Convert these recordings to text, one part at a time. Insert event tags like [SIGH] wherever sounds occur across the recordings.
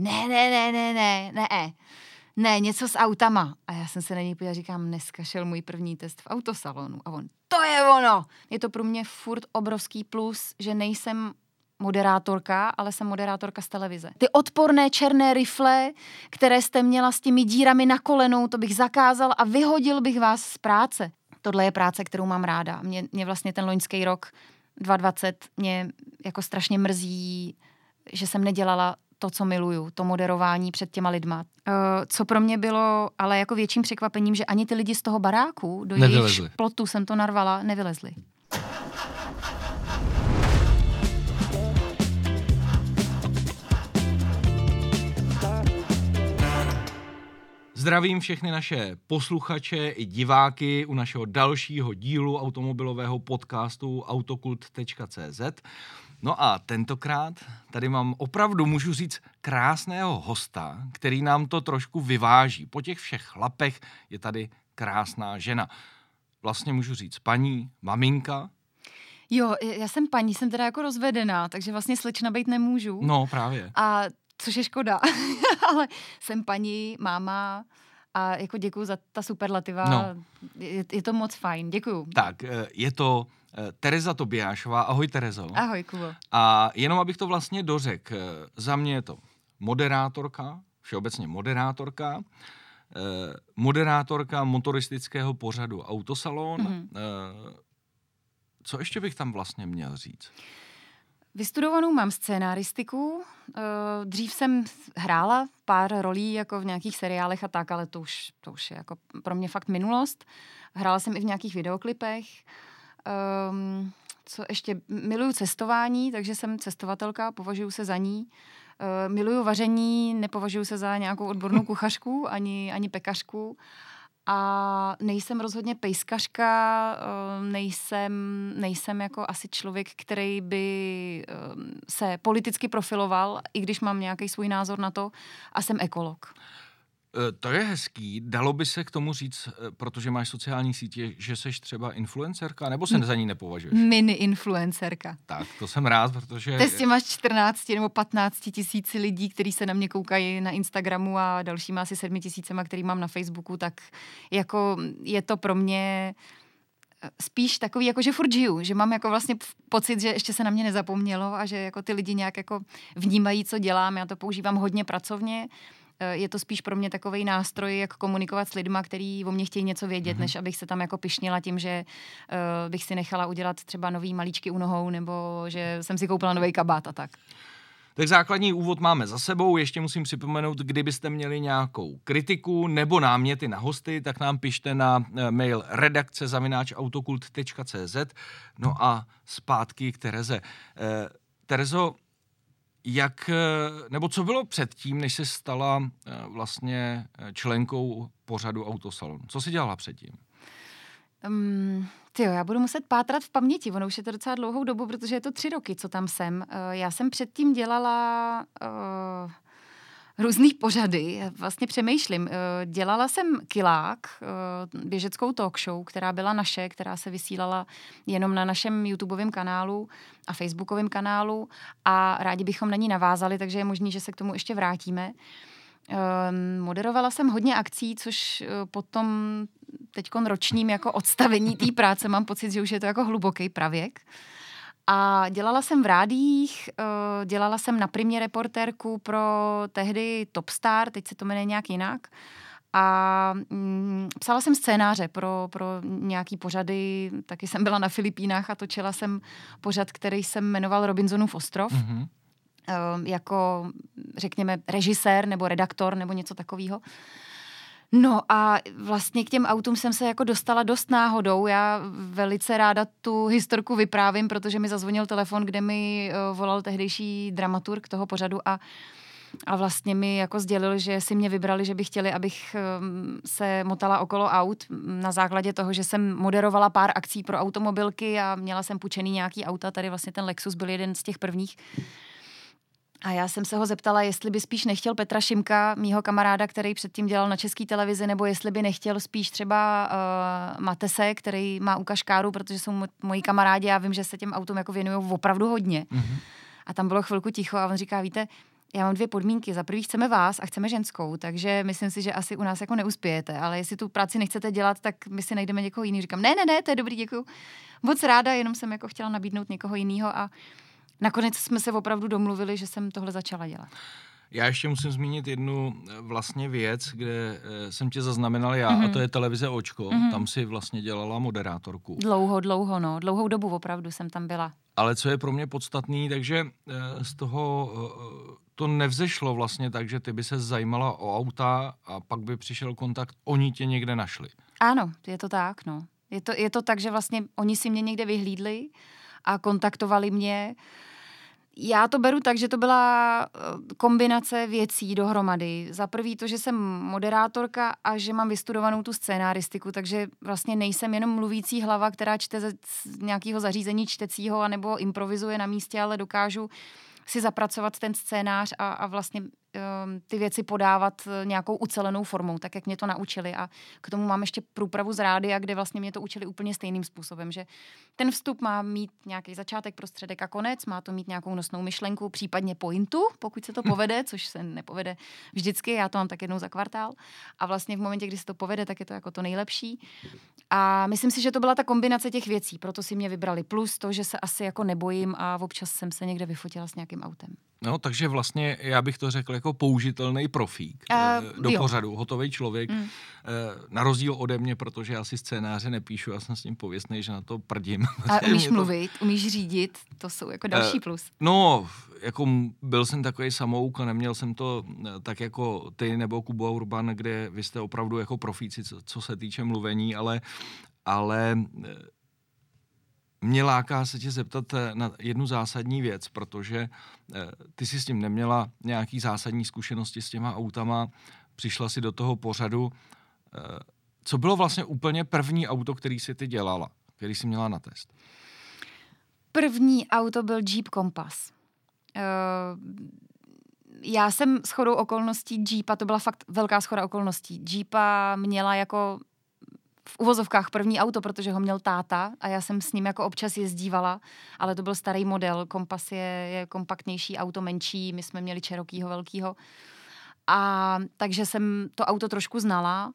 ne, ne, ne, ne, ne, ne, ne, něco s autama. A já jsem se na něj podívala, říkám, dneska šel můj první test v autosalonu. A on, to je ono. Je to pro mě furt obrovský plus, že nejsem moderátorka, ale jsem moderátorka z televize. Ty odporné černé rifle, které jste měla s těmi dírami na kolenou, to bych zakázal a vyhodil bych vás z práce. Tohle je práce, kterou mám ráda. Mě, mě vlastně ten loňský rok 2020 mě jako strašně mrzí, že jsem nedělala to, co miluju, to moderování před těma lidma. Uh, co pro mě bylo ale jako větším překvapením, že ani ty lidi z toho baráku, do jejich plotu jsem to narvala, nevylezli. Zdravím všechny naše posluchače i diváky u našeho dalšího dílu automobilového podcastu autokult.cz. No a tentokrát tady mám opravdu, můžu říct, krásného hosta, který nám to trošku vyváží. Po těch všech chlapech je tady krásná žena. Vlastně můžu říct paní, maminka. Jo, já jsem paní, jsem teda jako rozvedená, takže vlastně slečna být nemůžu. No, právě. A což je škoda, [LAUGHS] ale jsem paní, máma a jako děkuji za ta superlativa. No. Je, je to moc fajn, děkuju. Tak, eh, je to eh, Tereza Tobiášová. Ahoj, Terezo. Ahoj, Kubo. A jenom abych to vlastně dořekl, eh, za mě je to moderátorka, všeobecně moderátorka, moderátorka motoristického pořadu Autosalon. Mm-hmm. Co ještě bych tam vlastně měl říct? Vystudovanou mám scénáristiku. Eh, dřív jsem hrála pár rolí jako v nějakých seriálech a tak, ale to už, to už je jako pro mě fakt minulost. Hrála jsem i v nějakých videoklipech. Um, co ještě? Miluju cestování, takže jsem cestovatelka, považuji se za ní. Uh, miluju vaření, nepovažuji se za nějakou odbornou kuchařku ani, ani pekařku. A nejsem rozhodně pejskařka, eh, nejsem, nejsem jako asi člověk, který by eh, se politicky profiloval, i když mám nějaký svůj názor na to, a jsem ekolog. Eh, to je hezký. Dalo by se k tomu říct, eh, protože máš sociální sítě, že jsi třeba influencerka, nebo se za ní nepovažuješ? Mini influencerka. Tak, to jsem rád, protože... To s těma 14 nebo 15 tisíci lidí, kteří se na mě koukají na Instagramu a dalšíma asi 7 tisícema, který mám na Facebooku, tak jako je to pro mě eh, spíš takový, jako že furt žiju, že mám jako vlastně pocit, že ještě se na mě nezapomnělo a že jako ty lidi nějak jako vnímají, co dělám. Já to používám hodně pracovně, je to spíš pro mě takový nástroj, jak komunikovat s lidma, který o mě chtějí něco vědět, mm-hmm. než abych se tam jako pišnila tím, že uh, bych si nechala udělat třeba nový malíčky u nohou, nebo že jsem si koupila nový kabát a tak. Tak základní úvod máme za sebou, ještě musím připomenout, kdybyste měli nějakou kritiku nebo náměty na hosty, tak nám pište na eh, mail redakce zavináčautokult.cz No a zpátky k Tereze. Eh, Terezo, jak, eh, nebo co bylo předtím, než se stala eh, vlastně eh, členkou pořadu Autosalon? Co si dělala předtím? Um, tyjo, já budu muset pátrat v paměti, ono už je to docela dlouhou dobu, protože je to tři roky, co tam jsem. Já jsem předtím dělala... Uh, různý pořady. Vlastně přemýšlím. Eh, dělala jsem Kilák, eh, běžeckou talk show, která byla naše, která se vysílala jenom na našem YouTubeovém kanálu a Facebookovém kanálu a rádi bychom na ní navázali, takže je možný, že se k tomu ještě vrátíme. Ehm, moderovala jsem hodně akcí, což eh, potom teď ročním jako odstavení té práce mám pocit, že už je to jako hluboký pravěk. A dělala jsem v rádích, eh, dělala jsem na primě reportérku pro tehdy Topstar, teď se to jmenuje nějak jinak. A mm, psala jsem scénáře pro, pro nějaký pořady, taky jsem byla na Filipínách a točila jsem pořad, který jsem jmenoval Robinsonův ostrov. Mm-hmm. Jako, řekněme, režisér nebo redaktor nebo něco takového. No a vlastně k těm autům jsem se jako dostala dost náhodou. Já velice ráda tu historku vyprávím, protože mi zazvonil telefon, kde mi uh, volal tehdejší dramaturg toho pořadu a a vlastně mi jako sdělil, že si mě vybrali, že by chtěli, abych um, se motala okolo aut na základě toho, že jsem moderovala pár akcí pro automobilky a měla jsem půjčený nějaký auta. Tady vlastně ten Lexus byl jeden z těch prvních. A já jsem se ho zeptala, jestli by spíš nechtěl Petra Šimka, mýho kamaráda, který předtím dělal na české televizi, nebo jestli by nechtěl spíš třeba uh, Matese, který má ukažkáru, protože jsou moji kamarádi, já vím, že se těm autům jako věnují opravdu hodně. Mm-hmm. A tam bylo chvilku ticho a on říká, víte, já mám dvě podmínky. Za prvý chceme vás a chceme ženskou, takže myslím si, že asi u nás jako neuspějete, ale jestli tu práci nechcete dělat, tak my si najdeme někoho jiného. Říkám, ne, ne, ne, to je dobrý, děkuju. Moc ráda, jenom jsem jako chtěla nabídnout někoho jiného a nakonec jsme se opravdu domluvili, že jsem tohle začala dělat. Já ještě musím zmínit jednu eh, vlastně věc, kde eh, jsem tě zaznamenal já, mm-hmm. a to je televize Očko. Mm-hmm. Tam si vlastně dělala moderátorku. Dlouho, dlouho, no. Dlouhou dobu opravdu jsem tam byla. Ale co je pro mě podstatný, takže eh, z toho to nevzešlo vlastně tak, že ty by se zajímala o auta a pak by přišel kontakt, oni tě někde našli. Ano, je to tak, no. Je to, je to tak, že vlastně oni si mě někde vyhlídli a kontaktovali mě. Já to beru tak, že to byla eh, kombinace věcí dohromady. Za prvý to, že jsem moderátorka a že mám vystudovanou tu scénáristiku, takže vlastně nejsem jenom mluvící hlava, která čte z nějakého zařízení čtecího anebo improvizuje na místě, ale dokážu si zapracovat ten scénář a, a vlastně ty věci podávat uh, nějakou ucelenou formou, tak jak mě to naučili. A k tomu mám ještě průpravu z rádia, kde vlastně mě to učili úplně stejným způsobem, že ten vstup má mít nějaký začátek, prostředek a konec, má to mít nějakou nosnou myšlenku, případně pointu, pokud se to [LAUGHS] povede, což se nepovede vždycky, já to mám tak jednou za kvartál. A vlastně v momentě, kdy se to povede, tak je to jako to nejlepší. A myslím si, že to byla ta kombinace těch věcí, proto si mě vybrali. Plus to, že se asi jako nebojím a občas jsem se někde vyfotila s nějakým autem. No, takže vlastně já bych to řekl jako použitelný profík uh, do jo. pořadu, hotový člověk, mm. na rozdíl ode mě, protože já si scénáře nepíšu, já jsem s ním pověstný, že na to prdím. [LAUGHS] A umíš to... mluvit, umíš řídit, to jsou jako další uh, plus. No, jako byl jsem takový samouk a neměl jsem to tak jako ty nebo Kubo Urban, kde vy jste opravdu jako profíci, co, co se týče mluvení, ale, ale mě láká se tě zeptat eh, na jednu zásadní věc, protože eh, ty jsi s tím neměla nějaký zásadní zkušenosti s těma autama, přišla si do toho pořadu. Eh, co bylo vlastně úplně první auto, který si ty dělala, který jsi měla na test? První auto byl Jeep Compass. Já jsem s chodou okolností Jeepa, to byla fakt velká schoda okolností. Jeepa měla jako v uvozovkách první auto, protože ho měl táta a já jsem s ním jako občas jezdívala, ale to byl starý model. Kompas je, je kompaktnější auto, menší, my jsme měli Čerokýho velkýho. A takže jsem to auto trošku znala.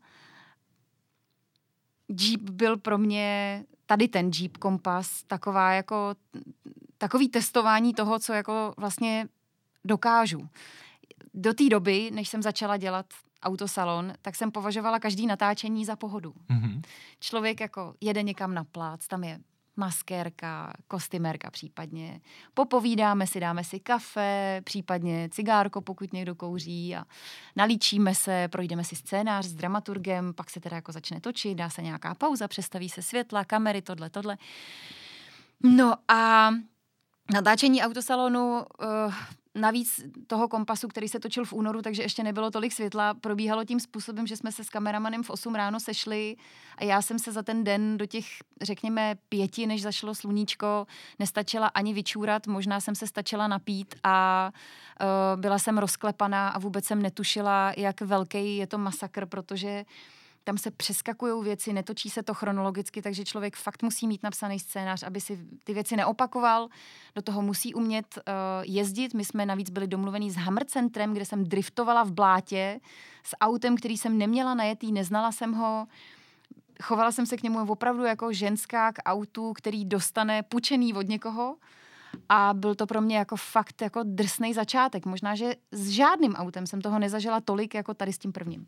Jeep byl pro mě, tady ten Jeep Kompas, taková jako, takový testování toho, co jako vlastně dokážu. Do té doby, než jsem začala dělat autosalon, tak jsem považovala každý natáčení za pohodu. Mm-hmm. Člověk jako jede někam na plác, tam je maskérka, kostymérka případně. Popovídáme si, dáme si kafe, případně cigárko, pokud někdo kouří a nalíčíme se, projdeme si scénář s dramaturgem, pak se teda jako začne točit, dá se nějaká pauza, přestaví se světla, kamery, tohle, tohle. No a natáčení autosalonu uh, Navíc toho kompasu, který se točil v únoru, takže ještě nebylo tolik světla, probíhalo tím způsobem, že jsme se s kameramanem v 8 ráno sešli a já jsem se za ten den do těch, řekněme, pěti, než zašlo sluníčko, nestačila ani vyčůrat, možná jsem se stačila napít a uh, byla jsem rozklepaná a vůbec jsem netušila, jak velký je to masakr, protože tam se přeskakují věci, netočí se to chronologicky, takže člověk fakt musí mít napsaný scénář, aby si ty věci neopakoval. Do toho musí umět uh, jezdit. My jsme navíc byli domluvení s Hammer Centrem, kde jsem driftovala v blátě s autem, který jsem neměla najetý, neznala jsem ho. Chovala jsem se k němu opravdu jako ženská k autu, který dostane pučený od někoho. A byl to pro mě jako fakt jako drsný začátek. Možná, že s žádným autem jsem toho nezažila tolik, jako tady s tím prvním.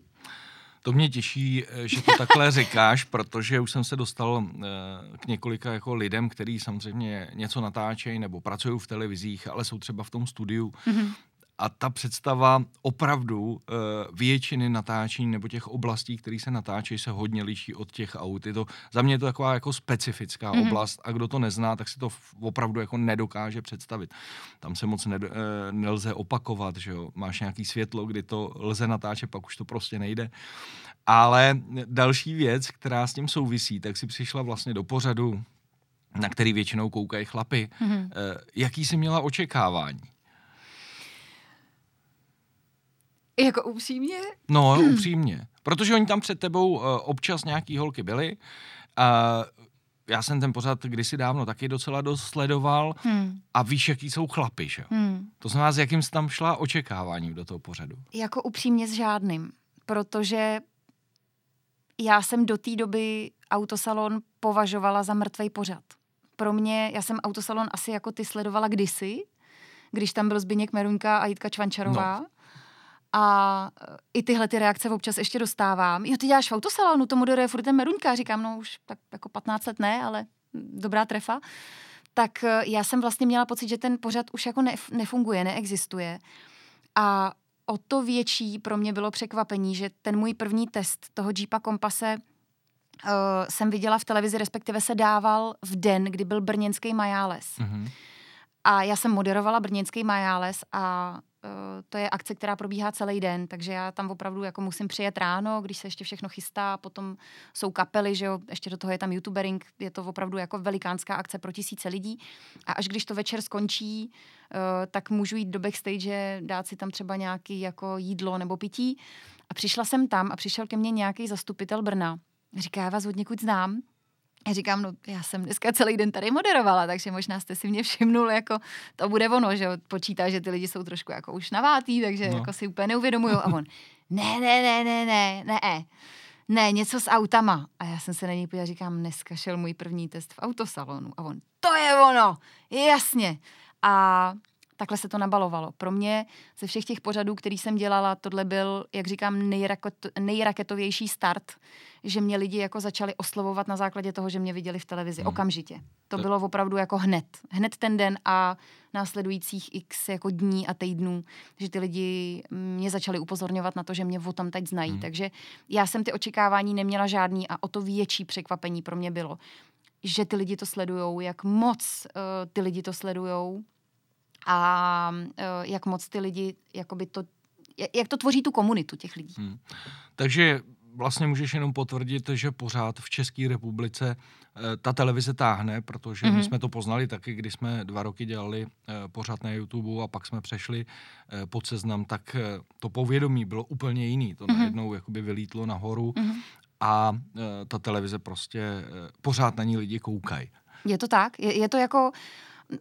To mě těší, eh, že to takhle [LAUGHS] říkáš, protože už jsem se dostal eh, k několika jako lidem, kteří samozřejmě něco natáčejí nebo pracují v televizích, ale jsou třeba v tom studiu. Mm-hmm a ta představa opravdu uh, většiny natáčení nebo těch oblastí, které se natáčejí, se hodně liší od těch aut. Je to, za mě je to taková jako specifická mm-hmm. oblast a kdo to nezná, tak si to opravdu jako nedokáže představit. Tam se moc ne, uh, nelze opakovat, že jo. Máš nějaký světlo, kdy to lze natáčet, pak už to prostě nejde. Ale další věc, která s tím souvisí, tak si přišla vlastně do pořadu, na který většinou koukají chlapy. Mm-hmm. Uh, jaký jsi měla očekávání? Jako upřímně? No, upřímně. Protože oni tam před tebou uh, občas nějaký holky byly. Uh, já jsem ten pořad kdysi dávno taky docela dost sledoval hmm. a víš, jaký jsou chlapi, že? Hmm. To znamená, s jakým jsi tam šla očekáváním do toho pořadu? Jako upřímně s žádným, protože já jsem do té doby autosalon považovala za mrtvý pořad. Pro mě, já jsem autosalon asi jako ty sledovala kdysi, když tam byl Zbyněk Meruňka a Jitka Čvančarová. No. A i tyhle ty reakce občas ještě dostávám. Jo, ty děláš v autosalonu, to moderuje furt ten Meruňka. Říkám, no už tak jako 15 let ne, ale dobrá trefa. Tak eh, já jsem vlastně měla pocit, že ten pořad už jako nefunguje, neexistuje. A o to větší pro mě bylo překvapení, že ten můj první test toho Jeepa Kompase uh, jsem viděla v televizi, respektive se dával v den, kdy byl brněnský Majáles. Mm-hmm. A já jsem moderovala brněnský Majáles a Eh, to je akce, která probíhá celý den, takže já tam opravdu jako musím přijet ráno, když se ještě všechno chystá, potom jsou kapely, že jo, ještě do toho je tam youtubering, je to opravdu jako velikánská akce pro tisíce lidí. A až když to večer skončí, uh, tak můžu jít do backstage, dát si tam třeba nějaký jako jídlo nebo pití. A přišla jsem tam a přišel ke mně nějaký zastupitel Brna. Říká, já vás od někud znám, já říkám, no já jsem dneska celý den tady moderovala, takže možná jste si mě všimnul, jako to bude ono, že počítá, že ty lidi jsou trošku jako už navátý, takže no. jako si úplně neuvědomují. A on, ne, ne, ne, ne, ne, ne, ne, něco s autama. A já jsem se na něj podívala, říkám, dneska šel můj první test v autosalonu. A on, to je ono, jasně. A takhle se to nabalovalo. Pro mě ze všech těch pořadů, který jsem dělala, tohle byl, jak říkám, nejraket, nejraketovější start, že mě lidi jako začali oslovovat na základě toho, že mě viděli v televizi hmm. okamžitě. To bylo opravdu jako hned. Hned ten den a následujících x jako dní a týdnů, že ty lidi mě začali upozorňovat na to, že mě o tam teď znají. Hmm. Takže já jsem ty očekávání neměla žádný a o to větší překvapení pro mě bylo, že ty lidi to sledujou, jak moc uh, ty lidi to sledujou, a uh, jak moc ty lidi, jakoby to, jak to tvoří tu komunitu těch lidí. Hmm. Takže vlastně můžeš jenom potvrdit, že pořád v České republice e, ta televize táhne, protože mm-hmm. my mhm. jsme to poznali taky, když jsme dva roky dělali e, pořád na YouTube a pak jsme přešli e, pod seznam, tak to povědomí bylo úplně jiný. To mm-hmm. najednou jakoby vylítlo nahoru mm-hmm. a ta televize prostě pořád na ní lidi koukají. Je to tak? Je, je to jako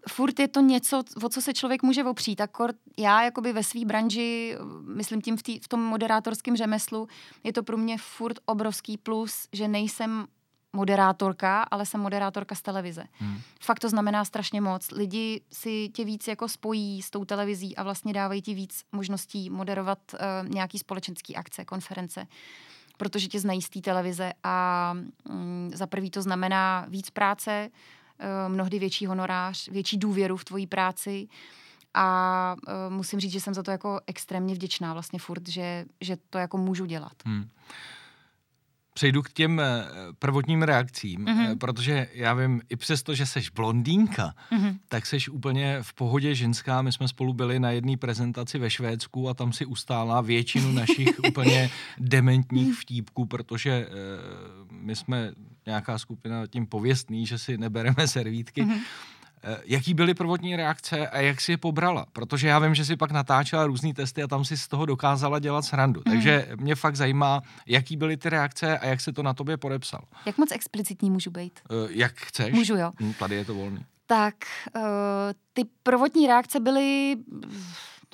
furt je to něco, o co se člověk může opřít. Akor já jakoby ve své branži, myslím tím v, tý, v tom moderátorském řemeslu, je to pro mě furt obrovský plus, že nejsem moderátorka, ale jsem moderátorka z televize. Hmm. Fakt to znamená strašně moc. Lidi si tě víc jako spojí s tou televizí a vlastně dávají ti víc možností moderovat uh, nějaký společenský akce, konference protože tě znají z té televize a mm, za prvý to znamená víc práce, mnohdy větší honorář, větší důvěru v tvoji práci a uh, musím říct, že jsem za to jako extrémně vděčná vlastně furt, že, že to jako můžu dělat. Hmm. Přejdu k těm eh, prvotním reakcím, mm-hmm. protože já vím, i přesto, že seš blondýnka, mm-hmm. tak seš úplně v pohodě ženská. My jsme spolu byli na jedné prezentaci ve Švédsku a tam si ustála většinu našich [LAUGHS] úplně dementních vtípků, protože uh, my jsme nějaká skupina tím pověstný, že si nebereme [LAUGHS] servítky. Mm-hmm. Jaký byly prvotní reakce a jak si je pobrala? Protože já vím, že si pak natáčela různé testy a tam si z toho dokázala dělat srandu. Mm. Takže mě fakt zajímá, jaký byly ty reakce a jak se to na tobě podepsal. Jak moc explicitní můžu být? Uh, jak chceš. Můžu, jo. Hm, tady je to volný. Tak uh, ty prvotní reakce byly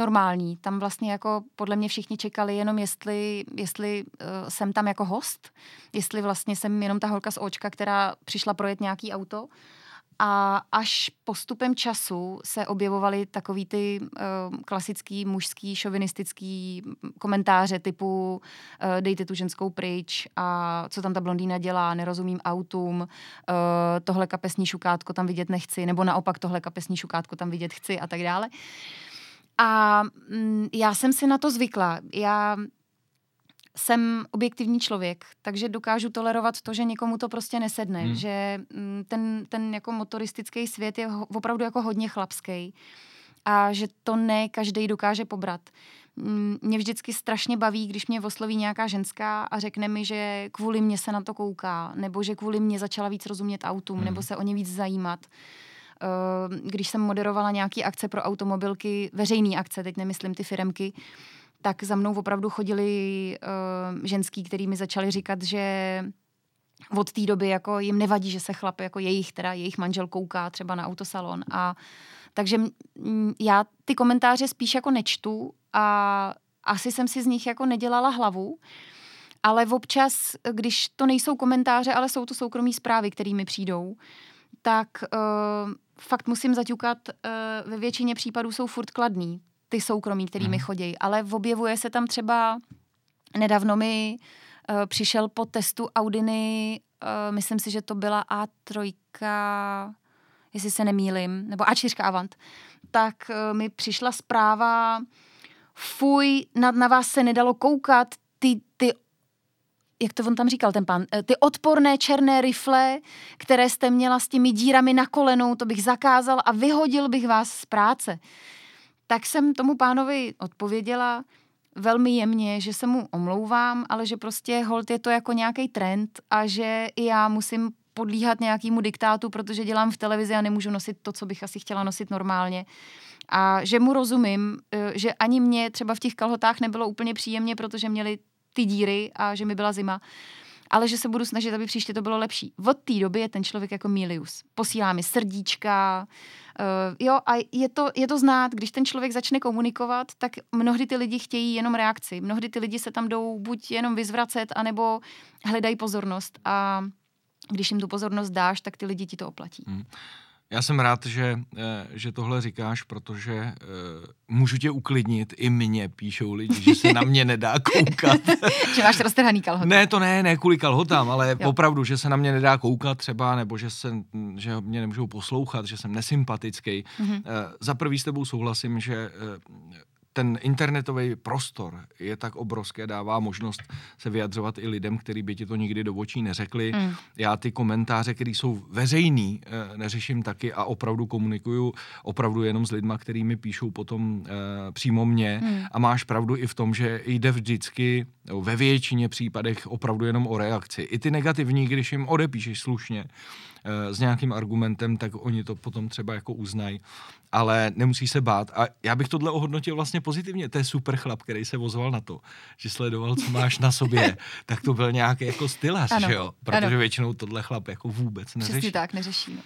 normální. Tam vlastně jako podle mě všichni čekali jenom, jestli, jestli uh, jsem tam jako host, jestli vlastně jsem jenom ta holka z očka, která přišla projet nějaký auto. A až postupem času se objevovaly takový ty uh, klasický mužský šovinistický komentáře typu uh, dejte tu ženskou pryč a co tam ta blondýna dělá, nerozumím autům, uh, tohle kapesní šukátko tam vidět nechci, nebo naopak tohle kapesní šukátko tam vidět chci a tak dále. Uh, a mm, já jsem si na to zvykla. Já jsem objektivní člověk, takže dokážu tolerovat to, že někomu to prostě nesedne, hmm. že mm, ten, ten jako motoristický svět je ho, opravdu jako hodně chlapský a že to ne každý dokáže pobrat. Mm, mě vždycky strašně baví, když mě osloví nějaká ženská a řekne mi, že kvůli mě se na to kouká, nebo že kvůli mě začala víc rozumět autům, hmm. nebo se o ně víc zajímat. Eh, když jsem moderovala nějaký akce pro automobilky, veřejný akce, teď nemyslím ty firemky, tak za mnou opravdu chodili uh, ženský, který mi začali říkat, že od té doby jako jim nevadí, že se chlap jako jejich, teda jejich manžel kouká třeba na autosalon. A Takže já ty komentáře spíš jako nečtu a asi jsem si z nich jako nedělala hlavu, ale občas, když to nejsou komentáře, ale jsou to soukromí zprávy, které mi přijdou, tak uh, fakt musím zaťukat, uh, ve většině případů jsou furt kladný, ty soukromí, který mi chodí, ale objevuje se tam třeba, nedávno mi uh, přišel po testu Audiny, uh, myslím si, že to byla A3, jestli se nemýlim, nebo A4 Avant, tak uh, mi přišla zpráva, fuj, na, na vás se nedalo koukat, ty, ty jak to on tam říkal, ten pán, ty odporné černé rifle, které jste měla s těmi dírami na kolenou, to bych zakázal a vyhodil bych vás z práce. Tak jsem tomu pánovi odpověděla velmi jemně, že se mu omlouvám, ale že prostě hold je to jako nějaký trend a že i já musím podlíhat nějakému diktátu, protože dělám v televizi a nemůžu nosit to, co bych asi chtěla nosit normálně. A že mu rozumím, eh, že ani mě třeba v těch kalhotách nebylo úplně příjemně, protože měli ty díry a že mi byla zima ale že se budu snažit, aby příště to bylo lepší. Od té doby je ten člověk jako Milius. Posílá mi srdíčka, uh, jo, a je to, je to znát, když ten člověk začne komunikovat, tak mnohdy ty lidi chtějí jenom reakci. Mnohdy ty lidi se tam jdou buď jenom vyzvracet, anebo hledají pozornost a když jim tu pozornost dáš, tak ty lidi ti to oplatí. Hmm. Já jsem rád, že, eh, že tohle říkáš, protože uh, můžu tě uklidnit, i mě píšou lidi, že se na [LAUGHS] mě nedá koukat. že máš roztrhaný kalhoty. Ne, to ne, ne kvůli kalhotám, ale jo. opravdu, že se na mě nedá koukat třeba, nebo že, se, že mě nemůžou poslouchat, že jsem nesympatický. Mm-hmm. Uh, za prvý s tebou souhlasím, že uh, ten internetový prostor je tak obrovský, dává možnost se vyjadřovat i lidem, kteří by ti to nikdy do očí neřekli. Mm. Já ty komentáře, které jsou veřejný, eh, neřeším taky a opravdu komunikuju opravdu jenom s lidma, který mi píšou potom eh, přímo mě. Mm. A máš pravdu i v tom, že jde vždycky ve většině případech opravdu jenom o reakci. I ty negativní, když jim odepíšeš slušně, s nějakým argumentem, tak oni to potom třeba jako uznají. Ale nemusí se bát. A já bych tohle ohodnotil vlastně pozitivně. To je super chlap, který se vozval na to, že sledoval, co máš na sobě. [LAUGHS] tak to byl nějaký jako stylař, ano, že jo? Protože ano. většinou tohle chlap jako vůbec neřeší. Přesně tak, neřeší. No.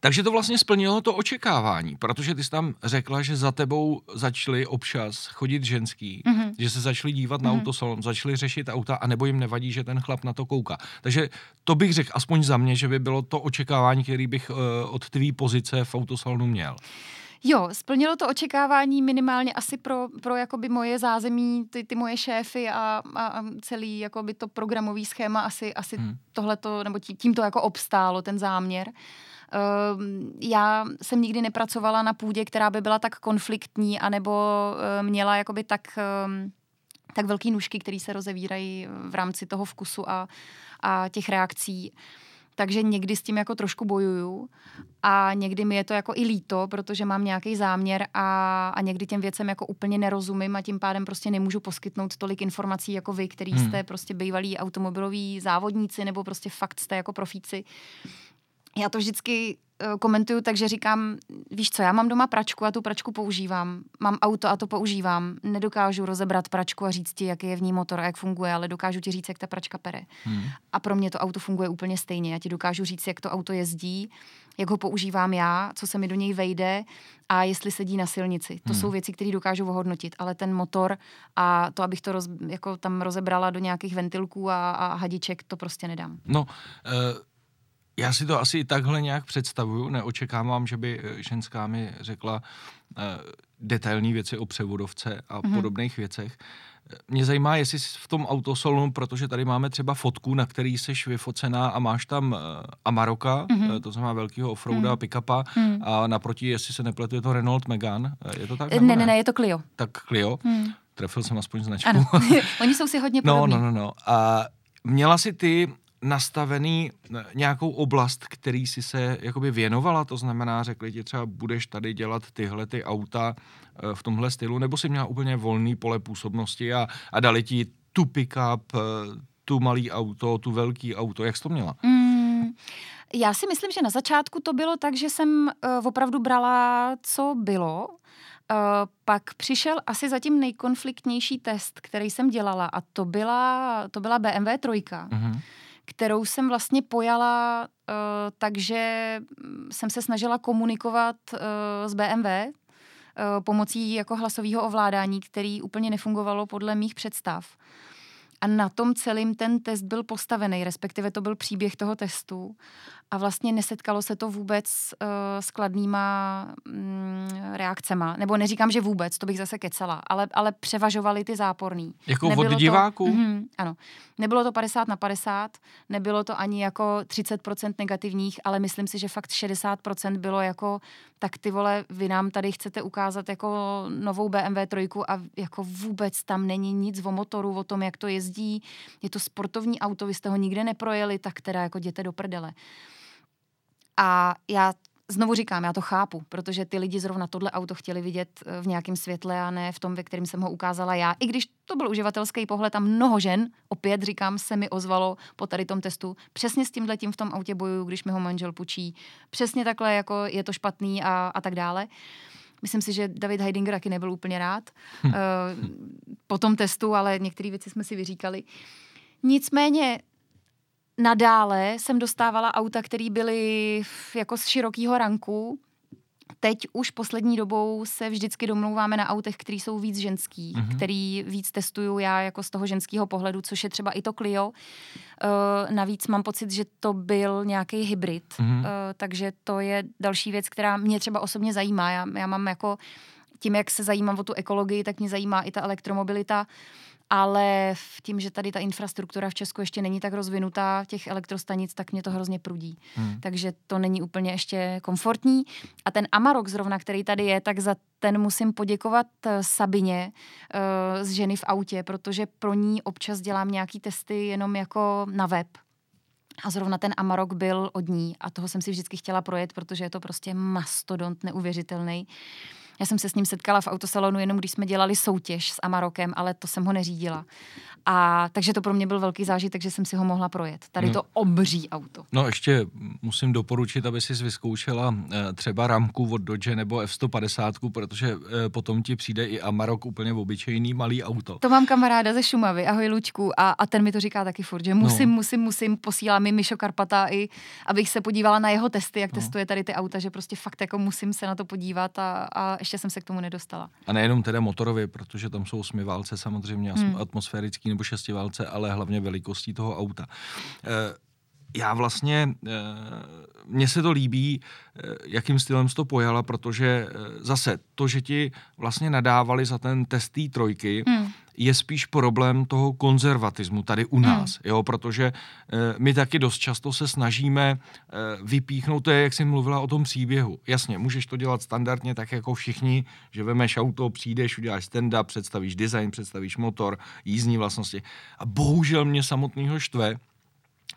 Takže to vlastně splnilo to očekávání, protože ty jsi tam řekla, že za tebou začali občas chodit ženský, mm-hmm. že se začali dívat mm-hmm. na mhm. autosalon, začali řešit auta a nebo jim nevadí, že ten chlap na to kouká. Takže to bych řekl aspoň za mě, že by bylo to očekávání, který bych uh, od tvý pozice v autosalonu měl. Jo, splnilo to očekávání minimálně asi pro, pro jakoby moje zázemí, ty, ty moje šéfy a, a, a celý jakoby to programový schéma asi, asi hmm. tohleto, nebo tím, tím to jako obstálo, ten záměr. Já jsem nikdy nepracovala na půdě, která by byla tak konfliktní, anebo eh, měla jakoby tak, ehm, tak velký nůžky, které se rozevírají v rámci toho vkusu a, a těch reakcí. Takže někdy s tím jako trošku bojuju a někdy mi je to jako i líto, protože mám nějaký záměr a, a někdy těm věcem jako úplně nerozumím a tím pádem prostě nemůžu poskytnout tolik informací jako vy, který hmm. jste prostě bývalí automobiloví závodníci nebo prostě fakt jste jako profíci já to vždycky uh, komentuju, takže říkám, víš co, já mám doma pračku a tu pračku používám. Mám auto a to používám. Nedokážu rozebrat pračku a říct ti, jaký je v ní motor a jak funguje, ale dokážu ti říct, jak ta pračka pere. Hmm. A pro mě to auto funguje úplně stejně. Já ti dokážu říct, jak to auto jezdí, jak ho používám já, co se mi do něj vejde a jestli sedí na silnici. To hmm. jsou věci, které dokážu ohodnotit, ale ten motor a to, abych to roz, jako tam rozebrala do nějakých ventilků a, a hadiček, to prostě nedám. No, uh já si to asi takhle nějak představuju, neočekávám, že by eh, ženská mi řekla uh, detailní věci o převodovce a mm-hmm. podobných věcech. Mě zajímá, jestli jsi v tom autosalonu, protože tady máme třeba fotku, na který jsi vyfocená a máš tam uh, Amaroka, mm-hmm. to znamená velkýho offroada, mm. pick-upa mm. a naproti, jestli se nepletu, je to Renault Megane. Je to tak? Ne, ne, ne, je to Clio. Tak Clio. Mm. Trefil jsem aspoň značku. Ano, [LAUGHS] [LAUGHS] oni jsou si hodně podobní. No, no, no, no. A měla si ty nastavený eh, nějakou oblast, který si se jakoby věnovala, to znamená, řekli ti třeba, budeš tady dělat tyhle ty auta eh, v tomhle stylu, nebo si měla úplně volný pole působnosti a, a dali ti tu pick-up, eh, tu malý auto, tu velký auto, jak jsi to měla? Mm, já si myslím, že na začátku to bylo tak, že jsem uh, opravdu brala, co bylo, Uh, pak přišel asi zatím nejkonfliktnější test, který jsem dělala a to byla, to byla BMW trojka. Uh-huh kterou jsem vlastně pojala uh, takže jsem se snažila komunikovat uh, s BMW, pomocí jako hlasového ovládání, který úplně nefungovalo podle mých představ. A na tom celým ten test byl postavený, respektive to byl příběh toho testu. A vlastně nesetkalo se to vůbec uh, s kladnýma mm, reakcema. Nebo neříkám, že vůbec, to bych zase kecala, ale, ale převažovali ty záporný. Jako nebylo od diváků? To, mm, ano. Nebylo to 50 na 50, nebylo to ani jako 30% negativních, ale myslím si, že fakt 60% bylo jako, tak ty vole, vy nám tady chcete ukázat jako novou BMW trojku a jako vůbec tam není nic o motoru, o tom, jak to jezdí. Je to sportovní auto, vy jste ho nikde neprojeli, tak teda jako jděte do prdele. A já znovu říkám, já to chápu, protože ty lidi zrovna tohle auto chtěli vidět eh, v nějakém světle a ne v tom, ve kterém jsem ho ukázala já. I když to byl uživatelský pohled a mnoho žen, opět říkám, se mi ozvalo po tady tom testu, přesně s tímhle tím v tom autě bojuju, když mi ho manžel pučí. Přesně takhle, jako je to špatný a, a tak dále. Myslím si, že David Heidinger taky nebyl úplně rád hm. uh, po tom testu, ale některé věci jsme si vyříkali. Nicméně nadále jsem dostávala auta, které byly jako z širokého ranku. Teď už poslední dobou se vždycky domlouváme na autech, které jsou víc ženský, mm-hmm. který víc testuju já jako z toho ženského pohledu, což je třeba i to Clio. Uh, navíc mám pocit, že to byl nějaký hybrid, mm-hmm. uh, takže to je další věc, která mě třeba osobně zajímá. Já, já mám jako tím, jak se zajímám o tu ekologii, tak mě zajímá i ta elektromobilita. Uh, ale v tím, že tady ta infrastruktura v Česku ještě není tak rozvinutá, těch elektrostanic, tak mě to hrozně prudí. Hmm. Takže to není úplně ještě komfortní. A ten Amarok zrovna, který tady je, tak za ten musím poděkovat eh, Sabině uh, z ženy v autě, protože pro ní občas dělám nějaký testy jenom jako na web. A zrovna ten Amarok byl od ní a toho jsem si vždycky chtěla projet, protože je to prostě mastodont neuvěřitelný. Já jsem se s ním setkala v autosalonu jenom když jsme dělali soutěž s Amarokem, ale to jsem ho neřídila. A takže to pro mě byl velký zážitek, že jsem si ho mohla projet. Tady no. to obří auto. No ještě musím doporučit, aby si vyzkoušela eh, třeba ramku od Dodge nebo F-150, protože eh, potom ti přijde i Amarok úplně obyčejný malý auto. To mám kamaráda ze Šumavy, ahoj Lučku, a, a ten mi to říká taky furt, že musím, no. musím, musím, posílá mi Mišo Karpata i, abych se podívala na jeho testy, jak no. testuje tady ty auta, že prostě fakt jako musím se na to podívat a, a ještě jsem se k tomu nedostala. A nejenom teda motorově, protože tam jsou smyválce samozřejmě, hmm. atmosférický nebo šestiválce, ale hlavně velikostí toho auta. Já vlastně, e, mně se to líbí, e, jakým stylem jsi to pojala, protože zase to, že ti vlastně nadávali za ten test té trojky, hmm je spíš problém toho konzervatismu tady u hmm. nás, hmm. jo, protože my taky dost často se snažíme vypíchnout, to je, jak jsi mluvila o tom příběhu. Jasně, můžeš to dělat standardně, tak jako všichni, že vemeš auto, přijdeš, uděláš stand-up, představíš design, představíš motor, jízdní vlastnosti. A bohužel mě samotného štve,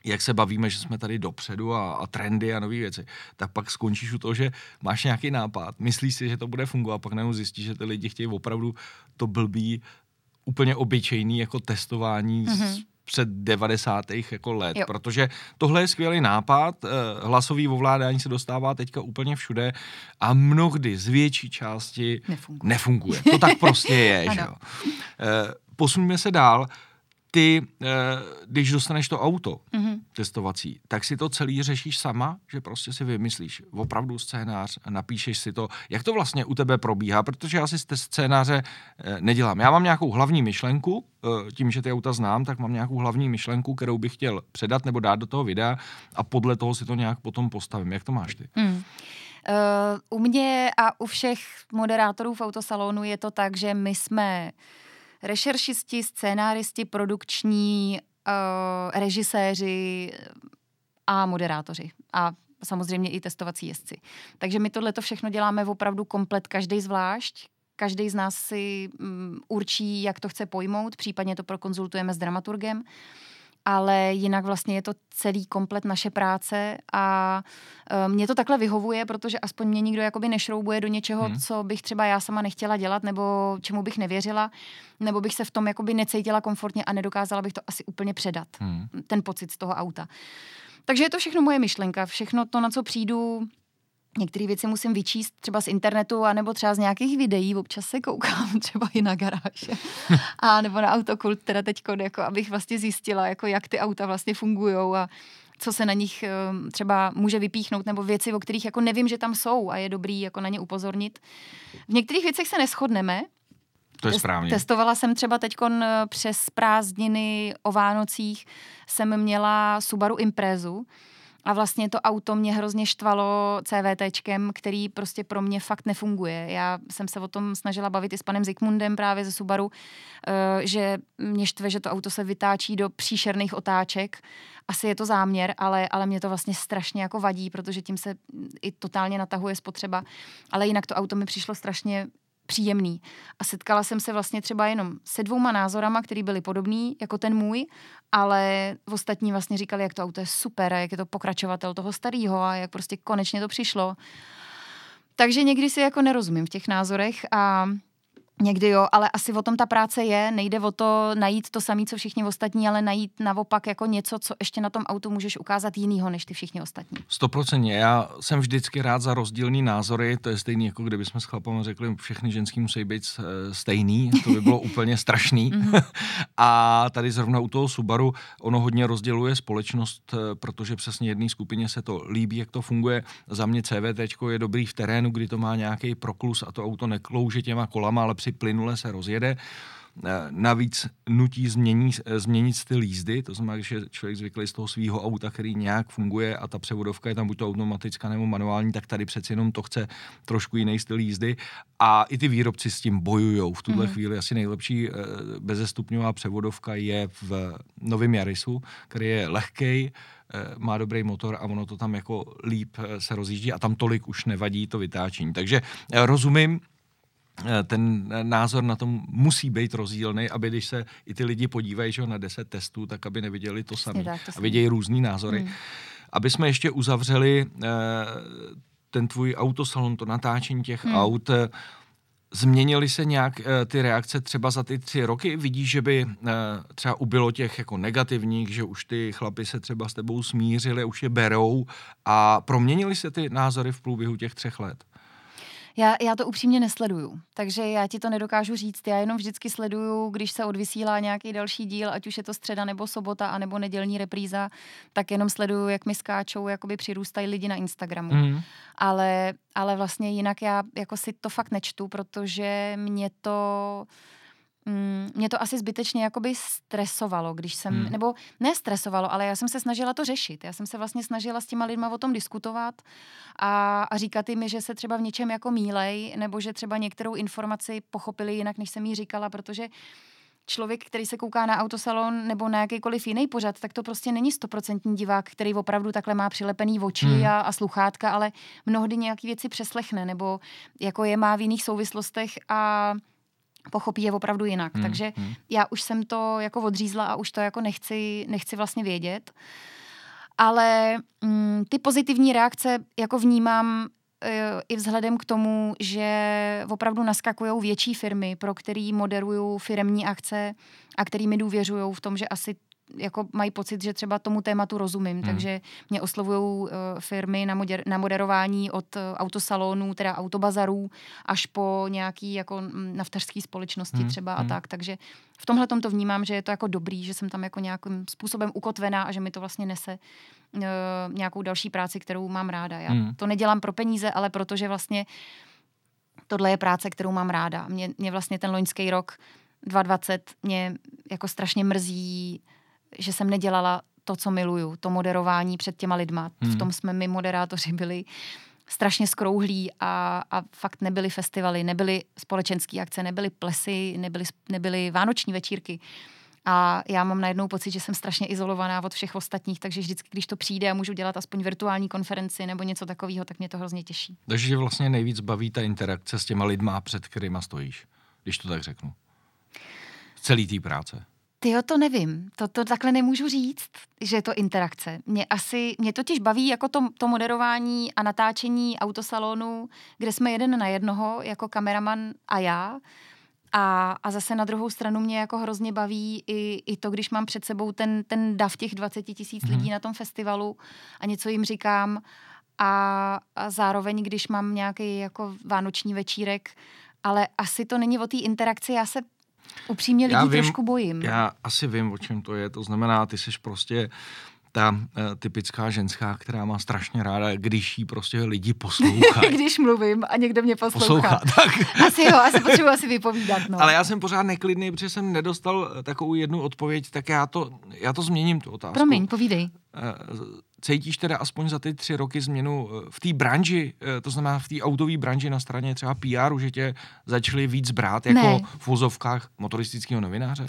jak se bavíme, že jsme tady dopředu a, a trendy a nové věci, tak pak skončíš u toho, že máš nějaký nápad, myslíš si, že to bude fungovat, pak najednou zjistíš, že ty lidi chtějí opravdu to blbý úplně obyčejný jako testování mm-hmm. před 90. jako let, jo. protože tohle je skvělý nápad, eh, hlasový ovládání se dostává teďka úplně všude a mnohdy z větší části nefunguje. nefunguje. To tak prostě je, [LAUGHS] že jo. Eh, posuníme se dál ty, eh, když dostaneš to auto mm-hmm. testovací, tak si to celý řešíš sama, že prostě si vymyslíš opravdu scénář, napíšeš si to. Jak to vlastně u tebe probíhá? Protože já si z té scénáře eh, nedělám. Já mám nějakou hlavní myšlenku, eh, tím, že ty auta znám, tak mám nějakou hlavní myšlenku, kterou bych chtěl předat nebo dát do toho videa a podle toho si to nějak potom postavím. Jak to máš ty? Mm. Uh, u mě a u všech moderátorů v autosalonu je to tak, že my jsme uh, rešeršisti, scénáristi, produkční, uh, režiséři a moderátoři. A samozřejmě i testovací jezdci. Takže my tohle všechno děláme opravdu komplet, každý zvlášť. Každý z nás si um, určí, jak to chce pojmout, případně to prokonzultujeme s dramaturgem. Uh, ale jinak vlastně je to celý komplet naše práce a uh, mě to takhle vyhovuje, protože aspoň mě nikdo jakoby nešroubuje do něčeho, hmm. co bych třeba já sama nechtěla dělat nebo čemu bych nevěřila, nebo bych se v tom jakoby necítila komfortně a nedokázala bych to asi úplně předat, hmm. ten pocit z toho auta. Takže je to všechno moje myšlenka, všechno to, na co přijdu, Některé věci musím vyčíst třeba z internetu, anebo třeba z nějakých videí, občas se koukám [LAUGHS] třeba i na garáže, [LAUGHS] a nebo na autokult, teda teď, jako abych vlastně zjistila, jako jak ty auta vlastně fungují a co se na nich ehm, třeba může vypíchnout, nebo věci, o kterých jako nevím, že tam jsou a je dobrý jako na ně upozornit. V některých věcech se neschodneme, to je správně. Testovala jsem třeba teď eh, přes prázdniny o Vánocích, jsem měla Subaru Imprezu, a vlastně to auto mě hrozně štvalo CVTčkem, který prostě pro mě fakt nefunguje. Já jsem se o tom snažila bavit i s panem Zikmundem právě ze Subaru, eh, že mě štve, že to auto se vytáčí do příšerných otáček. Asi je to záměr, ale, ale mě to vlastně strašně jako vadí, protože tím se i totálně natahuje spotřeba. Ale jinak to auto mi přišlo strašně příjemný. A setkala jsem se vlastně třeba jenom se dvouma názorama, které byly podobný jako ten můj, ale ostatní vlastně říkali, jak to auto je super, jak je to pokračovatel toho starého a jak prostě konečně to přišlo. Takže někdy si jako nerozumím v těch názorech a Někdy jo, ale asi o tom ta práce je. Nejde o to najít to samé, co všichni ostatní, ale najít naopak jako něco, co ještě na tom autu můžeš ukázat jinýho, než ty všichni ostatní. Stoprocentně. Já jsem vždycky rád za rozdílný názory. To je stejný, jako kdybychom s chlapem řekli, všechny ženský musí být eh, stejný. To by bylo úplně strašný. Mhm. [LAUGHS] A tady zrovna u toho Subaru ono hodně rozděluje společnost, eh, protože přesně jedné skupině se to líbí, jak to funguje. Za mě CVT je dobrý v terénu, kdy to má nějaký proklus a to auto neklouže těma kolama, ale při plynule se rozjede. Eh, navíc nutí změnit, eh, změnit styl jízdy, to znamená, že člověk zvyklý z toho svého auta, který nějak funguje a ta převodovka je tam buď to automatická nebo manuální, tak tady přeci jenom to chce trošku jiný styl jízdy. A i ty výrobci s tím bojují. V tuhle mm. chvíli asi nejlepší eh, bezestupňová převodovka je v novém Jarisu, který je lehkej, má dobrý motor a ono to tam jako líp se rozjíždí a tam tolik už nevadí to vytáčení. Takže rozumím, ten názor na tom musí být rozdílný, aby když se i ty lidi podívají že na 10 testů, tak aby neviděli to samé. A vidějí různý názory. Hmm. Aby jsme ještě uzavřeli eh, ten tvůj autosalon, to natáčení těch hmm. aut, eh, Změnily se nějak ty reakce třeba za ty tři roky? Vidíš, že by třeba ubylo těch jako negativních, že už ty chlapi se třeba s tebou smířili, už je berou a proměnily se ty názory v průběhu těch třech let? Já, já to upřímně nesleduju, takže já ti to nedokážu říct. Já jenom vždycky sleduju, když se odvysílá nějaký další díl, ať už je to středa nebo sobota, anebo nedělní repríza, tak jenom sleduju, jak mi skáčou, jakoby přirůstají lidi na Instagramu. Mm. Ale, ale vlastně jinak já jako si to fakt nečtu, protože mě to Mm, mě to asi zbytečně jakoby stresovalo, když jsem, hmm. nebo ne stresovalo, ale já jsem se snažila to řešit. Já jsem se vlastně snažila s těma lidma o tom diskutovat a, a říkat jim, že se třeba v něčem jako mílej, nebo že třeba některou informaci pochopili jinak, než jsem jí říkala, protože člověk, který se kouká na autosalon nebo na jakýkoliv jiný pořad, tak to prostě není stoprocentní divák, který opravdu takhle má přilepený oči hmm. a, a sluchátka, ale mnohdy nějaký věci přeslechne nebo jako je má v jiných souvislostech a pochopí je opravdu jinak. Hmm, Takže hmm. já už jsem to jako odřízla a už to jako nechci, nechci vlastně vědět. Ale mm, ty pozitivní reakce jako vnímám e, i vzhledem k tomu, že opravdu naskakují větší firmy, pro který moderují firmní akce a který mi důvěřují v tom, že asi jako mají pocit, že třeba tomu tématu rozumím, hmm. takže mě oslovují uh, firmy na, moder- na moderování od uh, autosalonů, teda autobazarů, až po nějaký jako naftařský společnosti hmm. třeba hmm. a tak, takže v tomhle to vnímám, že je to jako dobrý, že jsem tam jako nějakým způsobem ukotvená a že mi to vlastně nese uh, nějakou další práci, kterou mám ráda. Já hmm. to nedělám pro peníze, ale protože vlastně tohle je práce, kterou mám ráda. Mě, mě vlastně ten loňský rok 2020 mě jako strašně mrzí že jsem nedělala to, co miluju, to moderování před těma lidma. Hmm. V tom jsme my moderátoři byli strašně skrouhlí a, a fakt nebyly festivaly, nebyly společenské akce, nebyly plesy, nebyly, nebyly vánoční večírky. A já mám najednou pocit, že jsem strašně izolovaná od všech ostatních, takže vždycky, když to přijde a můžu dělat aspoň virtuální konferenci nebo něco takového, tak mě to hrozně těší. Takže vlastně nejvíc baví ta interakce s těma lidma, před kterýma stojíš, když to tak řeknu. Celý té práce. Ty to nevím, to, to takhle nemůžu říct, že je to interakce. Mě asi, mě totiž baví jako to, to moderování a natáčení autosalonu, kde jsme jeden na jednoho, jako kameraman a já. A, a zase na druhou stranu mě jako hrozně baví i, i to, když mám před sebou ten, ten dav těch 20 tisíc hmm. lidí na tom festivalu a něco jim říkám a, a zároveň, když mám nějaký jako vánoční večírek, ale asi to není o té interakci, já se upřímně lidí já vím, trošku bojím. Já asi vím, o čem to je, to znamená, ty jsi prostě ta uh, typická ženská, která má strašně ráda, když jí prostě lidi [LAUGHS] poslouchají. když mluvím a někdo mě poslouchá. poslouchá tak. [LAUGHS] asi jo, asi potřebuji asi vypovídat. No. Ale já jsem pořád neklidný, protože jsem nedostal takovou jednu odpověď, tak já to, já to změním, tu otázku. Promiň, povídej. Uh, cítíš teda aspoň za ty tři roky změnu v té branži, to znamená v té autové branži na straně třeba PR, že tě začali víc brát jako ne. v vozovkách motoristického novináře?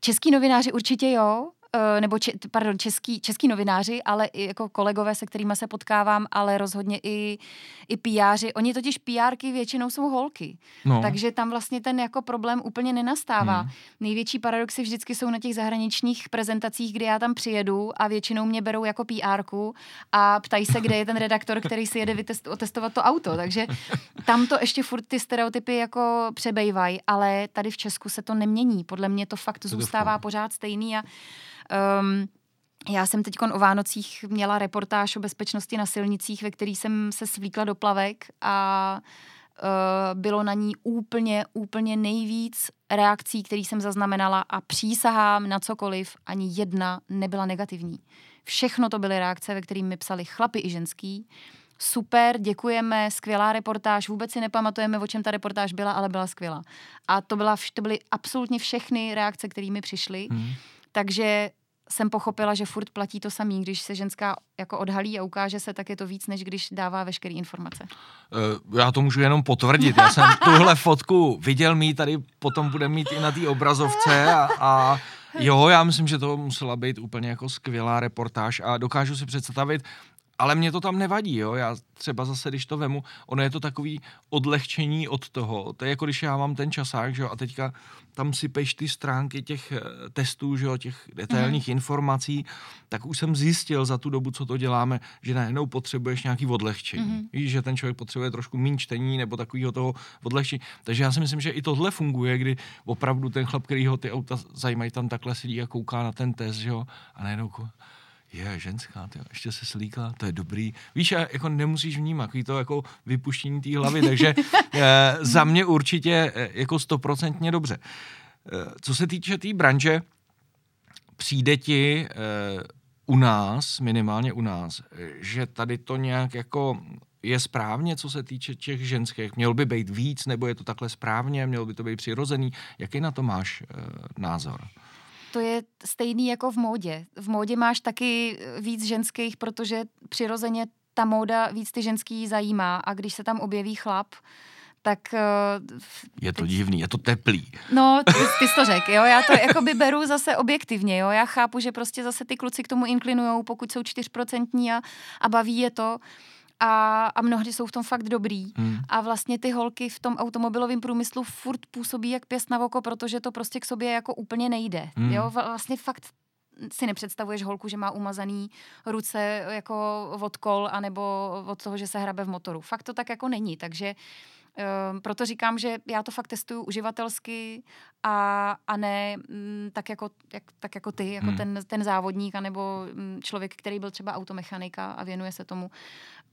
Český novináři určitě jo, Eh, nebo če, pardon, český, český novináři, ale i jako kolegové, se kterými se potkávám, ale rozhodně i, i PRři. Oni totiž PRky většinou jsou holky. No. Takže tam vlastně ten jako problém úplně nenastává. Hmm. Největší paradoxy vždycky jsou na těch zahraničních prezentacích, kdy já tam přijedu a většinou mě berou jako PRku a ptají se, kde je ten redaktor, který si jede vytest, otestovat to auto. Takže tam to ještě furt ty stereotypy jako přebejvají, ale tady v Česku se to nemění. Podle mě to fakt zůstává pořád stejný a Um, já jsem teď o Vánocích měla reportáž o bezpečnosti na silnicích, ve který jsem se svlíkla do plavek a uh, bylo na ní úplně, úplně nejvíc reakcí, který jsem zaznamenala a přísahám na cokoliv, ani jedna nebyla negativní. Všechno to byly reakce, ve kterým mi psali chlapi i ženský. Super, děkujeme, skvělá reportáž, vůbec si nepamatujeme, o čem ta reportáž byla, ale byla skvělá. A to, byla, to byly absolutně všechny reakce, které mi přišly. Hmm. Takže jsem pochopila, že furt platí to samý. Když se ženská jako odhalí a ukáže se, tak je to víc, než když dává veškeré informace. Uh, já to můžu jenom potvrdit. Já jsem [LAUGHS] tuhle fotku viděl mít, tady potom bude mít i na té obrazovce a, a jo, já myslím, že to musela být úplně jako skvělá reportáž a dokážu si představit, ale mě to tam nevadí, jo. Já třeba zase, když to vemu, ono je to takový odlehčení od toho. To je jako když já mám ten časák, že jo, a teďka tam sypeš ty stránky těch eh, testů, že jo, těch detailních mm. informací, tak už jsem zjistil za tu dobu, co to děláme, že najednou potřebuješ nějaký odlehčení. Mm. Víš, že ten člověk potřebuje trošku méně čtení nebo takového toho odlehčení. Takže já si myslím, že i tohle funguje, kdy opravdu ten chlap, který ho ty auta zajímají, tam takhle sedí a kouká na ten test, že jo, a najednou je ženská, tyjo, ještě se slíkla, to je dobrý. Víš, jako nemusíš vnímat, takový to jako vypuštění té hlavy, takže [LAUGHS] e, za mě určitě e, jako stoprocentně dobře. E, co se týče té tý branže, přijde ti e, u nás, minimálně u nás, že tady to nějak jako je správně, co se týče těch ženských? Měl by být víc, nebo je to takhle správně? Měl by to být přirozený? Jaký na to máš e, názor? To je stejný jako v módě. V módě máš taky víc ženských, protože přirozeně ta móda víc ty ženský zajímá a když se tam objeví chlap, tak... Uh, je to teď... divný, je to teplý. No, ty, ty jsi to řekl, jo, já to jakoby beru zase objektivně, jo, já chápu, že prostě zase ty kluci k tomu inklinujou, pokud jsou čtyřprocentní a, a baví je to, a, a mnohdy jsou v tom fakt dobrý. Hmm. A vlastně ty holky v tom automobilovém průmyslu furt působí jak pěst na oko, protože to prostě k sobě jako úplně nejde. Hmm. Jo, vlastně fakt si nepředstavuješ holku, že má umazaný ruce jako od kol, anebo od toho, že se hrabe v motoru. Fakt to tak jako není, takže Um, proto říkám, že já to fakt testuju uživatelsky a, a ne m, tak, jako, jak, tak jako ty, jako hmm. ten, ten závodník, anebo m, člověk, který byl třeba automechanika a věnuje se tomu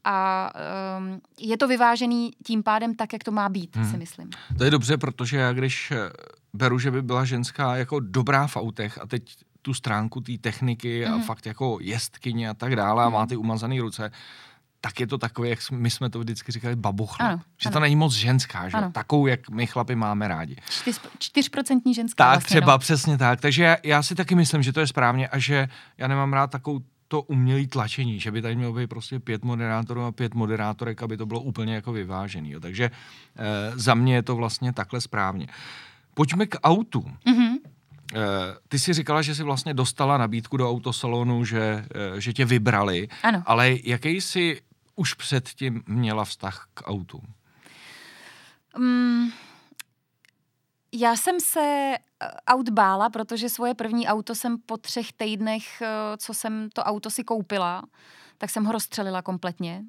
a um, je to vyvážený tím pádem tak, jak to má být, hmm. si myslím. To je dobře, protože já když eh, beru, že by byla ženská jako dobrá v autech a teď tu stránku té techniky hmm. a fakt jako jestkyně a tak dále hmm. a má ty umazané ruce, tak je to takové, jak my jsme to vždycky říkali, babuchla. Ano, že ano. to není moc ženská, že? Ano. Takovou, jak my chlapi máme rádi. Čtyřprocentní ženská. Tak vlastně, třeba, no. přesně tak. Takže já, já si taky myslím, že to je správně a že já nemám rád takovou to umělé tlačení, že by tady mělo být prostě pět moderátorů a pět moderátorek, aby to bylo úplně jako vyvážený. Jo. Takže e, za mě je to vlastně takhle správně. Pojďme k autu. Mm-hmm. E, ty si říkala, že jsi vlastně dostala nabídku do autosalonu, že, e, že tě vybrali, ano. ale jaký jsi už předtím měla vztah k autu? Um, já jsem se aut bála, protože svoje první auto jsem po třech týdnech, eh, co jsem to auto si koupila, tak jsem ho rozstřelila kompletně.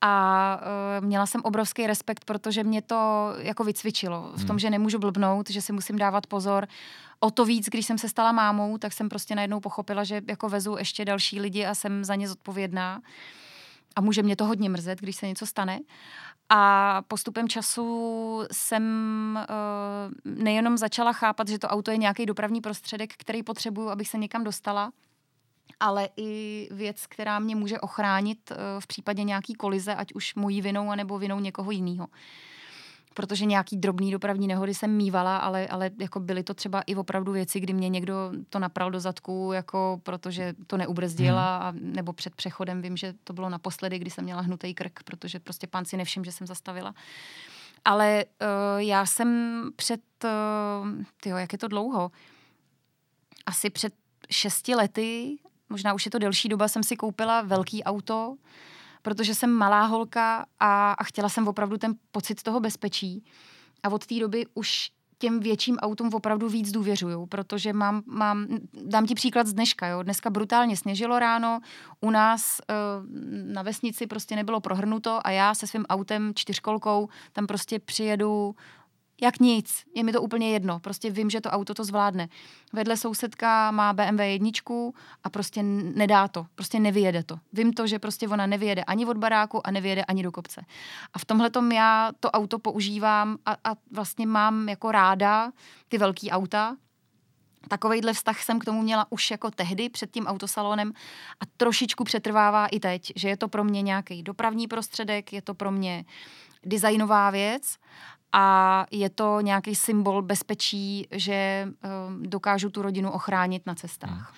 A uh, měla jsem obrovský respekt, protože mě to jako vycvičilo v tom, hmm. že nemůžu blbnout, že si musím dávat pozor. O to víc, když jsem se stala mámou, tak jsem prostě najednou pochopila, že jako vezu ještě další lidi a jsem za ně zodpovědná. A může mě to hodně mrzet, když se něco stane. A postupem času jsem uh, nejenom začala chápat, že to auto je nějaký dopravní prostředek, který potřebuju, abych se někam dostala, ale i věc, která mě může ochránit uh, v případě nějaký kolize, ať už mojí vinou, anebo vinou někoho jiného protože nějaký drobný dopravní nehody jsem mývala, ale, ale jako byly to třeba i opravdu věci, kdy mě někdo to napral do zadku, jako protože to neubrzdila, hmm. a, nebo před přechodem vím, že to bylo naposledy, kdy jsem měla hnutý krk, protože prostě pán si nevšim, že jsem zastavila. Ale uh, já jsem před, uh, tyjo, jak je to dlouho, asi před šesti lety, možná už je to delší doba, jsem si koupila velký auto, protože jsem malá holka a, a chtěla jsem opravdu ten pocit toho bezpečí. A od té doby už těm větším autům opravdu víc důvěřuju, protože mám, mám, dám ti příklad z dneška, jo. Dneska brutálně sněžilo ráno, u nás e, na vesnici prostě nebylo prohrnuto a já se svým autem čtyřkolkou tam prostě přijedu jak nic, je mi to úplně jedno, prostě vím, že to auto to zvládne. Vedle sousedka má BMW jedničku a prostě nedá to, prostě nevyjede to. Vím to, že prostě ona nevyjede ani od baráku a nevyjede ani do kopce. A v tomhle já to auto používám a, a vlastně mám jako ráda ty velký auta, Takovejhle vztah jsem k tomu měla už jako tehdy před tím autosalonem a trošičku přetrvává i teď, že je to pro mě nějaký dopravní prostředek, je to pro mě designová věc a je to nějaký symbol bezpečí, že uh, dokážu tu rodinu ochránit na cestách.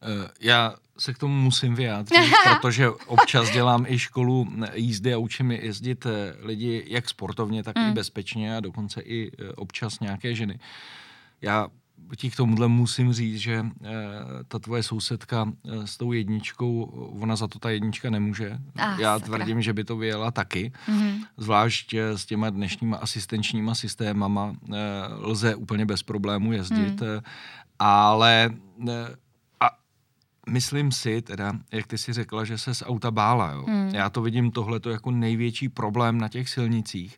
Hmm. Já se k tomu musím vyjádřit, [LAUGHS] protože občas dělám i školu jízdy a učím jezdit eh, lidi jak sportovně, tak mm. i hmm. bezpečně a dokonce i občas nějaké ženy. Já ti k tomuhle musím říct, že e, ta tvoje sousedka e, s tou jedničkou, ona za to ta jednička nemůže. Ah, Já sakra. tvrdím, že by to vyjela taky. Mm-hmm. Zvlášť e, s těma dnešníma asistenčníma systémama lze úplně bez problému jezdit. Mm. Ale a myslím si teda, jak ty si řekla, že se z auta bála. Jo? Mm. Já to vidím tohleto jako největší problém na těch silnicích,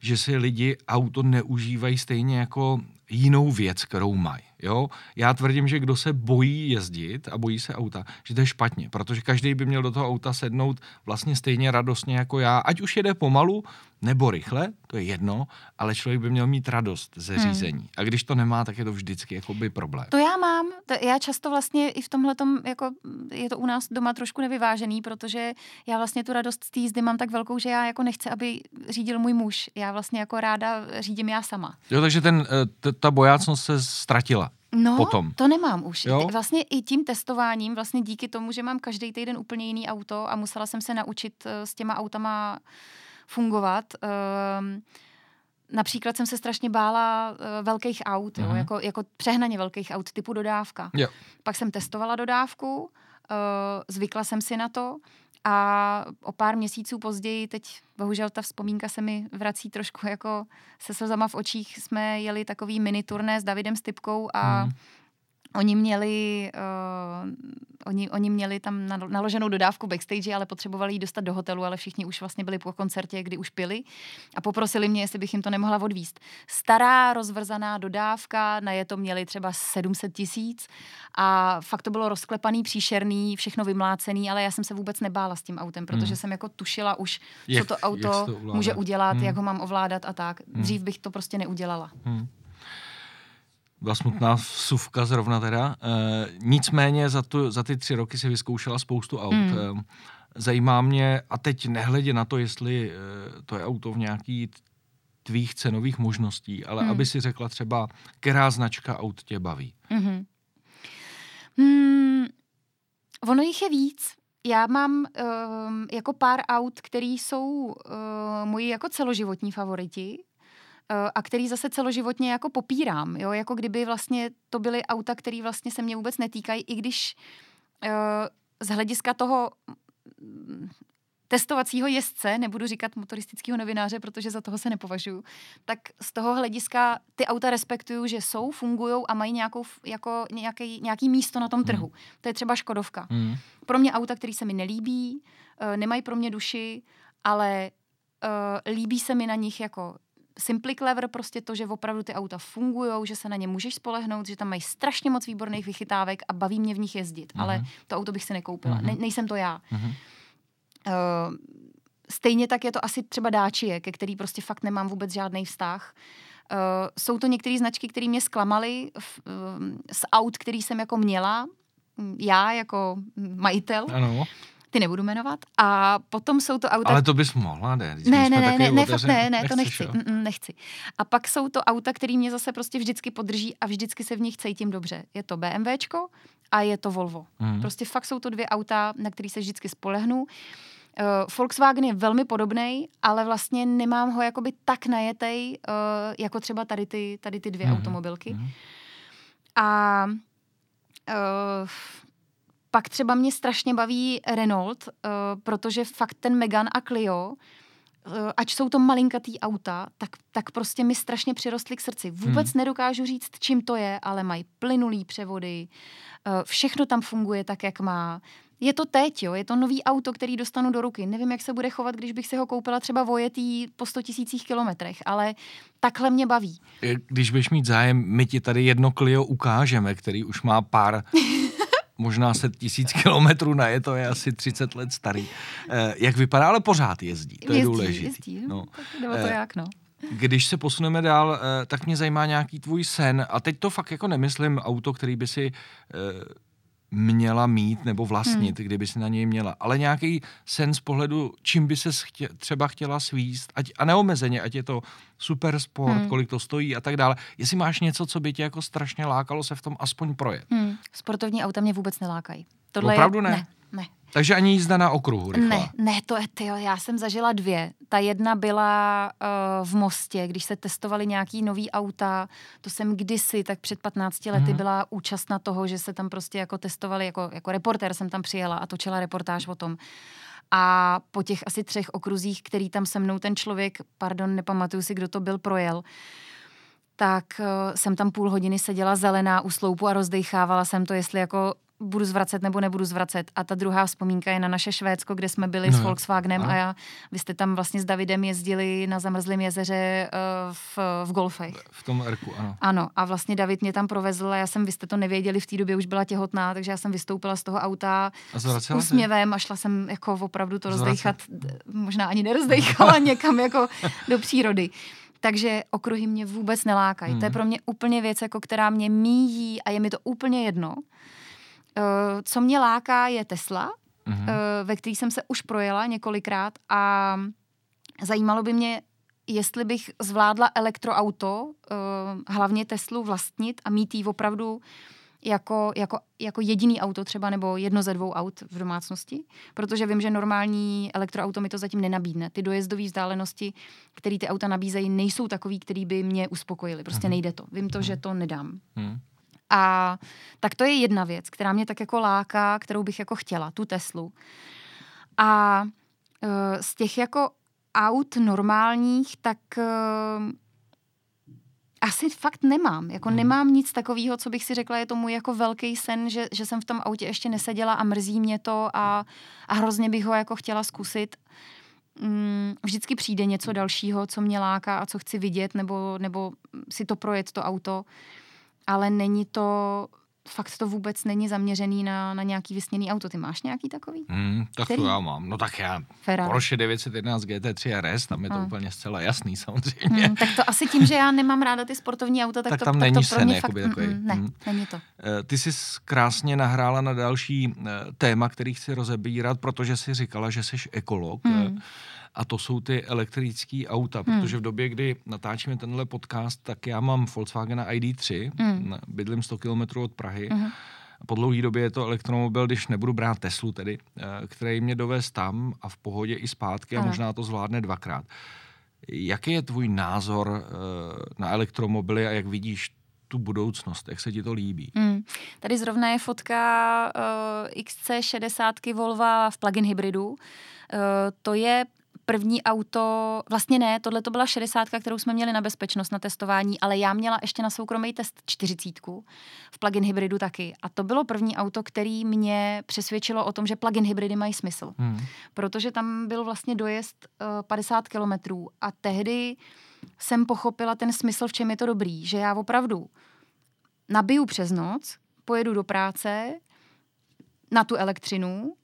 že si lidi auto neužívají stejně jako jinou věc, kterou mají. Jo? Já tvrdím, že kdo se bojí jezdit a bojí se auta, že to je špatně, protože každý by měl do toho auta sednout vlastně stejně radostně jako já, ať už jede pomalu nebo rychle, to je jedno, ale člověk by měl mít radost ze hmm. řízení. Hmm. A když to nemá, tak je to vždycky jakoby problém. To já mám, to já často vlastně i v tomhle jako je to u nás doma trošku nevyvážený, protože já vlastně tu radost z té jízdy mám tak velkou, že já jako nechci, aby řídil můj muž. Já vlastně jako ráda řídím já sama. Jo, takže ten, eh, t- ta bojácnost se ztratila. No, potom. to nemám už. Jo? Vlastně i tím testováním, vlastně díky tomu, že mám každý týden úplně jiný auto a musela jsem se naučit eh, s těma autama fungovat. Um, Například jsem se strašně bála uh, velkých aut, jo, jako, jako přehnaně velkých aut typu dodávka. Jo. Pak jsem testovala dodávku, uh, zvykla jsem si na to a o pár měsíců později, teď bohužel ta vzpomínka se mi vrací trošku jako se slzama v očích, jsme jeli takový mini turné s Davidem Stipkou a hmm. Oni měli, uh, oni, oni měli tam naloženou dodávku backstage, ale potřebovali ji dostat do hotelu, ale všichni už vlastně byli po koncertě, kdy už pili a poprosili mě, jestli bych jim to nemohla odvíst. Stará rozvrzaná dodávka, na je to měli třeba 700 tisíc a fakt to bylo rozklepaný, příšerný, všechno vymlácený, ale já jsem se vůbec nebála s tím autem, protože hmm. jsem jako tušila už, jak, co to auto to může udělat, hmm. jak ho mám ovládat a tak. Hmm. Dřív bych to prostě neudělala. Hmm byla smutná vsuvka zrovna teda. E, nicméně za, tu, za ty tři roky si vyzkoušela spoustu aut. Mm. E, zajímá mě, a teď nehledě na to, jestli e, to je auto v nějaký tvých cenových možností, ale mm. aby si řekla třeba, která značka aut tě baví. Mm-hmm. Mm, ono jich je víc. Já mám um, jako pár aut, které jsou uh, moji jako celoživotní favoriti. Eh, a který zase celoživotně jako popírám, jo, jako kdyby vlastně to byly auta, které vlastně se mě vůbec netýkají, i když uh, z hlediska toho mm, testovacího jezdce, nebudu říkat motoristického novináře, protože za toho se nepovažuju, tak z toho hlediska ty auta respektuju, že jsou, fungují a mají nějakou, jako nějaký, nějaký místo na tom hmm. trhu. Mm. To je třeba Škodovka. Mm. Pro mě auta, které se mi nelíbí, uh, nemají pro mě duši, ale uh, líbí se mi na nich jako Simply Clever prostě to, že opravdu ty auta fungují, že se na ně můžeš spolehnout, že tam mají strašně moc výborných vychytávek a baví mě v nich jezdit, uh-huh. ale to auto bych si nekoupila. Uh-huh. Ne, nejsem to já. Uh-huh. Uh, stejně tak je to asi třeba Dáčie, ke který prostě fakt nemám vůbec žádný vztah. Uh, jsou to některé značky, které mě zklamaly uh, z aut, který jsem jako měla, já jako majitel. Ano. Ty nebudu jmenovat. A potom jsou to auta... Ale to bys mohla, ne? Ne, ne, ne, ne, ne, fakt ne, ne, to nechci. Mm, nechci. A pak jsou to auta, které mě zase prostě vždycky podrží a vždycky se v nich cítím dobře. Je to BMWčko a je to Volvo. Mm. Prostě fakt jsou to dvě auta, na které se vždycky spolehnu. Uh, Volkswagen je velmi podobný, ale vlastně nemám ho jakoby tak najetej, uh, jako třeba tady ty, tady ty dvě mm. automobilky. Mm. A uh, pak třeba mě strašně baví Renault, uh, protože fakt ten Megan a Clio, uh, ať jsou to malinkatý auta, tak, tak prostě mi strašně přirostly k srdci. Vůbec hmm. nedokážu říct, čím to je, ale mají plynulý převody, uh, všechno tam funguje tak, jak má. Je to teď, jo, je to nový auto, který dostanu do ruky. Nevím, jak se bude chovat, když bych si ho koupila třeba vojetý po 100 tisících kilometrech, ale takhle mě baví. Když budeš mít zájem, my ti tady jedno Clio ukážeme, který už má pár [LAUGHS] možná set tisíc [LAUGHS] kilometrů na je, to je asi 30 let starý. Eh, jak vypadá, ale pořád jezdí, to jezdí, je důležité. Jezdí, no. Tak to eh, jak, no. Když se posuneme dál, eh, tak mě zajímá nějaký tvůj sen. A teď to fakt jako nemyslím auto, který by si měla mít nebo vlastnit, hmm. kdyby si na něj měla. Ale nějaký sen z pohledu, čím by se chtě, třeba chtěla svíst, ať, a neomezeně, ať je to super sport, hmm. kolik to stojí a tak dále. Jestli máš něco, co by tě jako strašně lákalo se v tom aspoň projet. Hmm. Sportovní auta mě vůbec nelákají. Tohle Opravdu je, ne? Ne, ne. Takže ani jízda na okruhu rychlá. Ne, ne, to je, tyjo, já jsem zažila dvě. Ta jedna byla uh, v Mostě, když se testovali nějaký nový auta, to jsem kdysi, tak před 15 lety mm. byla účastna toho, že se tam prostě jako testovali, jako, jako reportér jsem tam přijela a točila reportáž o tom. A po těch asi třech okruzích, který tam se mnou ten člověk, pardon, nepamatuju si, kdo to byl, projel, tak uh, jsem tam půl hodiny seděla zelená u sloupu a rozdechávala jsem to, jestli jako budu zvracet nebo nebudu zvracet. A ta druhá vzpomínka je na naše Švédsko, kde jsme byli no. s Volkswagenem a já, vy jste tam vlastně s Davidem jezdili na zamrzlém jezeře uh, v, v Golfech. V tom Erku, ano. Ano, a vlastně David mě tam provezl a já jsem, vy jste to nevěděli, v té době už byla těhotná, takže já jsem vystoupila z toho auta a s úsměvem a šla jsem jako opravdu to rozdechat, možná ani nerozdechala [LAUGHS] někam jako do přírody. Takže okruhy mě vůbec nelákají. Hmm. To je hmm. pro mě úplně věc, jako která mě míjí a je mi to úplně jedno. Uh, co mě láká, je Tesla, mm-hmm. uh, ve který jsem se už projela několikrát a zajímalo by mě, jestli bych zvládla elektroauto, uh, hlavně Teslu, vlastnit a mít ji opravdu jako, jako, jako jediný auto třeba nebo jedno ze dvou aut v domácnosti, protože vím, že normální elektroauto mi to zatím nenabídne. Ty dojezdové vzdálenosti, které ty auta nabízejí, nejsou takový, který by mě uspokojili. Prostě mm-hmm. nejde to. Vím to, že to nedám. Mm-hmm. A tak to je jedna věc, která mě tak jako láká, kterou bych jako chtěla, tu Teslu. A uh, z těch jako aut normálních, tak uh, asi fakt nemám. Jako hmm. nemám nic takového, co bych si řekla, je to můj jako velký sen, že, že jsem v tom autě ještě neseděla a mrzí mě to a, a hrozně bych ho jako chtěla zkusit. Mm, vždycky přijde něco dalšího, co mě láká a co chci vidět, nebo, nebo si to projet to auto ale není to, fakt to vůbec není zaměřený na, na nějaký vysněný auto. Ty máš nějaký takový? Mm, tak Který? to já mám. No tak já Ferrari. Porsche 911 GT3 RS, tam je to hmm. úplně zcela jasný samozřejmě. Hmm, tak to asi tím, že já nemám ráda ty sportovní auta, tak, tak to, tam tak není to pro mě fakt, takový. Mm, ne, mm. není to. Eh, ty jsi krásně nahrála na další eh, téma, který chci rozebírat, protože jsi říkala, že jsi ekolog. Mm a to jsou ty elektrické auta, hmm. protože v době, kdy natáčíme tenhle podcast, tak já mám Volkswagen ID3, hmm. bydlím 100 km od Prahy. Hmm. Po dlouhé době je to elektromobil, když nebudu brát Teslu tedy, eh, který mě dovez tam a v pohodě i zpátky a možná to zvládne dvakrát. Jaký je tvůj názor eh, na elektromobily a jak vidíš tu budoucnost, jak se ti to líbí? Hmm. Tady zrovna je fotka uh, XC60 Volvo v plug-in hybridu. Uh, to je první auto, vlastně ne, tohle to byla 60, kterou jsme měli na bezpečnost na testování, ale já měla ještě na soukromý test 40 v plug-in hybridu taky. A to bylo první auto, který mě přesvědčilo o tom, že plug-in hybridy mají smysl. Hmm. Protože tam byl vlastně dojezd uh, 50 kilometrů a tehdy jsem pochopila ten smysl, v čem je to dobrý, že já opravdu nabiju přes noc, pojedu do práce na tu elektřinu,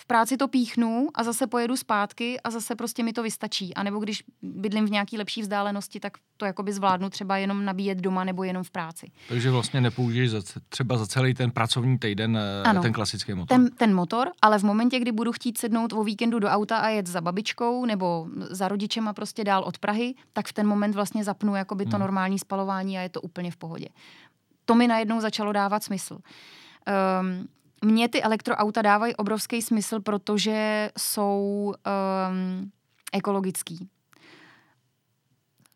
v práci to píchnu a zase pojedu zpátky a zase prostě mi to vystačí. A nebo když bydlím v nějaký lepší vzdálenosti, tak to jakoby zvládnu třeba jenom nabíjet doma nebo jenom v práci. Takže vlastně nepoužiješ za, třeba za celý ten pracovní týden eh, ano, ten klasický motor. Ten, ten motor, ale v momentě, kdy budu chtít sednout o víkendu do auta a jet za babičkou nebo za rodičem a prostě dál od Prahy, tak v ten moment vlastně zapnu jakoby to hmm. normální spalování a je to úplně v pohodě. To mi najednou začalo dávat smysl. Um, mně ty elektroauta dávají obrovský smysl, protože jsou um, ekologický.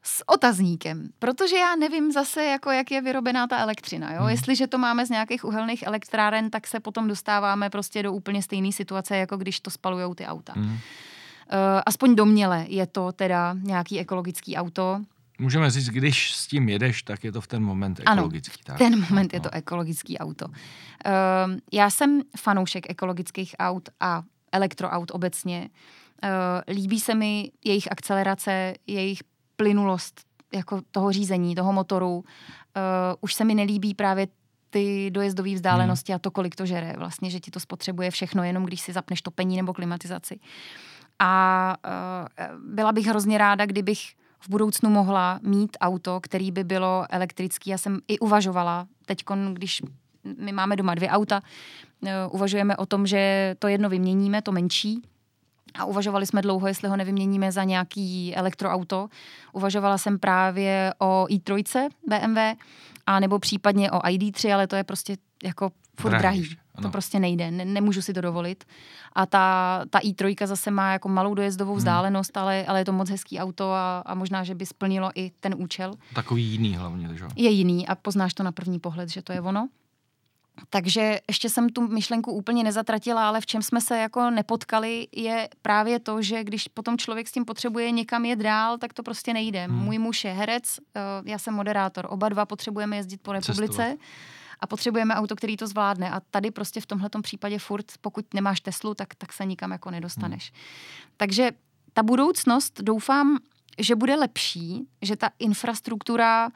S otazníkem, protože já nevím zase, jako jak je vyrobená ta elektřina. Jo? Hmm. Jestliže to máme z nějakých uhelných elektráren, tak se potom dostáváme prostě do úplně stejné situace, jako když to spalujou ty auta. Hmm. Uh, aspoň domněle je to teda nějaký ekologický auto. Můžeme říct, když s tím jedeš, tak je to v ten moment ekologický. Ano, v ten moment no. je to ekologický auto. Uh, já jsem fanoušek ekologických aut a elektroaut obecně. Uh, líbí se mi jejich akcelerace, jejich plynulost jako toho řízení, toho motoru. Uh, už se mi nelíbí právě ty dojezdové vzdálenosti hmm. a to, kolik to žere. Vlastně, že ti to spotřebuje všechno, jenom když si zapneš topení nebo klimatizaci. A uh, byla bych hrozně ráda, kdybych v budoucnu mohla mít auto, který by bylo elektrický. Já jsem i uvažovala, teď, když my máme doma dvě auta, uh, uvažujeme o tom, že to jedno vyměníme, to menší, a uvažovali jsme dlouho, jestli ho nevyměníme za nějaký elektroauto. Uvažovala jsem právě o i3 BMW, a nebo případně o ID3, ale to je prostě jako furt drahý. drahý. To prostě nejde, ne, nemůžu si to dovolit. A ta, ta i3 zase má jako malou dojezdovou hmm. vzdálenost, hmm. ale, ale je to moc hezký auto a, a možná, že by splnilo i ten účel. Takový jiný hlavně, že? Je jiný a poznáš to na první pohled, že to je ono. Takže ještě jsem tu myšlenku úplně nezatratila, ale v čem jsme se jako nepotkali, je právě to, že když potom člověk s tím potřebuje někam jet dál, tak to prostě nejde. Hmm. Můj muž je herec, eh, já jsem moderátor, oba dva potřebujeme jezdit po republice. Cestovat a potřebujeme auto, který to zvládne. A tady prostě v tomhle případě furt, pokud nemáš Teslu, tak, tak se nikam jako nedostaneš. Hmm. Takže ta budoucnost, doufám, že bude lepší, že ta infrastruktura uh,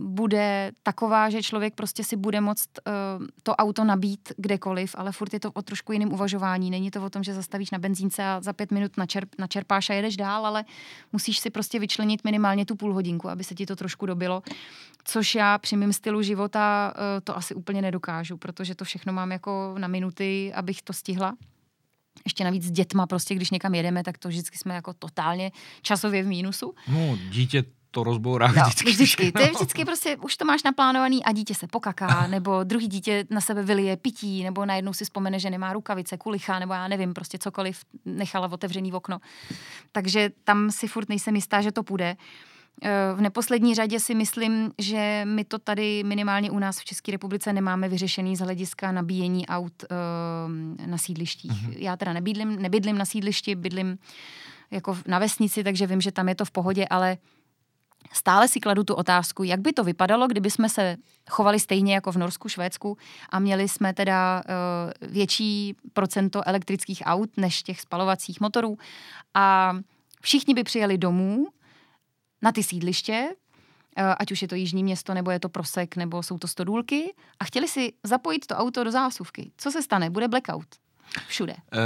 bude taková, že člověk prostě si bude moct uh, to auto nabít kdekoliv, ale furt je to o trošku jiném uvažování. Není to o tom, že zastavíš na benzínce a za pět minut načerp, načerpáš a jedeš dál, ale musíš si prostě vyčlenit minimálně tu půl hodinku, aby se ti to trošku dobilo. Což já při mém stylu života uh, to asi úplně nedokážu, protože to všechno mám jako na minuty, abych to stihla ještě navíc s dětma, prostě když někam jedeme, tak to vždycky jsme jako totálně časově v mínusu. No, dítě to rozbourá no, vždycky. vždycky. To je [LAUGHS] vždycky prostě, už to máš naplánovaný a dítě se pokaká, [LAUGHS] nebo druhý dítě na sebe vylije pití, nebo najednou si vzpomene, že nemá rukavice, kulicha, nebo já nevím, prostě cokoliv nechala otevřený v okno. Takže tam si furt nejsem jistá, že to půjde. Eh, v neposlední řadě si myslím, že my to tady minimálně u nás v České republice nemáme vyřešený z hlediska nabíjení aut uh, na sídlištích. Mm-hmm. Já teda nebydlím, nebydlím na sídlišti, bydlím jako na vesnici, takže vím, že tam je to v pohodě, ale stále si kladu tu otázku, jak by to vypadalo, kdyby jsme se chovali stejně jako v Norsku, Švédsku a měli jsme teda uh, větší procento elektrických aut než těch spalovacích motorů a všichni by přijeli domů na ty sídliště, eh, ať už je to Jižní město, nebo je to Prosek, nebo jsou to stodůlky, a chtěli si zapojit to auto do zásuvky. Co se stane? Bude blackout. Všude. Uh,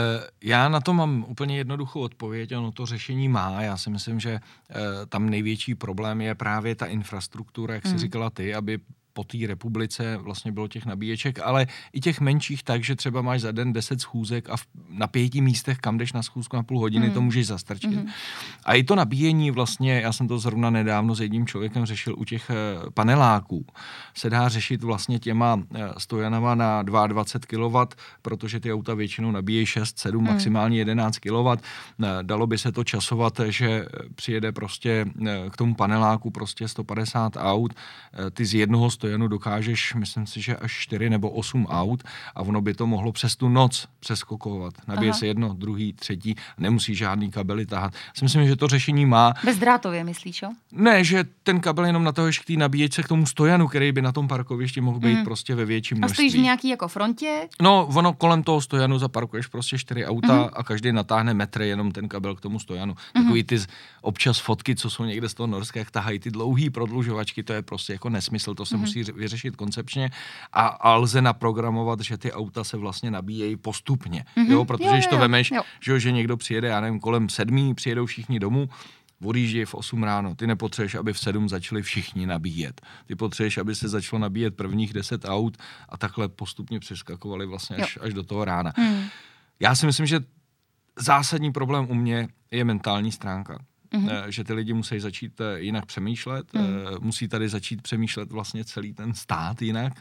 já na to mám úplně jednoduchou odpověď, ono to řešení má. Já si myslím, že uh, tam největší problém je právě ta infrastruktura, jak jsi hmm. říkala ty, aby po té republice vlastně bylo těch nabíječek, ale i těch menších tak, že třeba máš za den 10 schůzek a v, na pěti místech, kam jdeš na schůzku na půl hodiny, mm. to můžeš zastrčit. Mm. A i to nabíjení vlastně, já jsem to zrovna nedávno s jedním člověkem řešil u těch eh, paneláků, se dá řešit vlastně těma eh, stojanama na 22 kW, protože ty auta většinou nabíjejí 6, 7, mm. maximálně 11 kW. Eh, dalo by se to časovat, že přijede prostě k tomu paneláku prostě 150 aut, ty z jednoho stojanu dokážeš, myslím si, že až 4 nebo 8 aut a ono by to mohlo přes tu noc přeskokovat. Nabije Aha. se jedno, druhý, třetí, nemusí žádný kabely tahat. Si myslím, že to řešení má. Bezdrátově myslíš, jo? Ne, že ten kabel jenom na to k té nabíječce k tomu stojanu, který by na tom parkovišti mohl být mm. prostě ve větším množství. A stojíš v nějaký jako frontě? No, ono kolem toho stojanu zaparkuješ prostě čtyři auta mm. a každý natáhne metr jenom ten kabel k tomu stojanu. Mm. Takový ty občas fotky, co jsou někde z toho Norska, jak tahají ty dlouhý prodlužovačky, to je prostě jako nesmysl, to se mm musí vyřešit koncepčně a, a lze naprogramovat, že ty auta se vlastně nabíjejí postupně. Mm-hmm. Jo, protože jo, když to jo, vemeš, jo. Že, že někdo přijede, já nevím, kolem sedmí, přijedou všichni domů, odjíždějí v 8 ráno. Ty nepotřebuješ, aby v 7 začali všichni nabíjet. Ty potřebuješ, aby se začalo nabíjet prvních 10 aut a takhle postupně přeskakovali vlastně až, až do toho rána. Hmm. Já si myslím, že zásadní problém u mě je mentální stránka. Mm-hmm. Že ty lidi musí začít eh, jinak přemýšlet, mm. musí tady začít přemýšlet vlastně celý ten stát jinak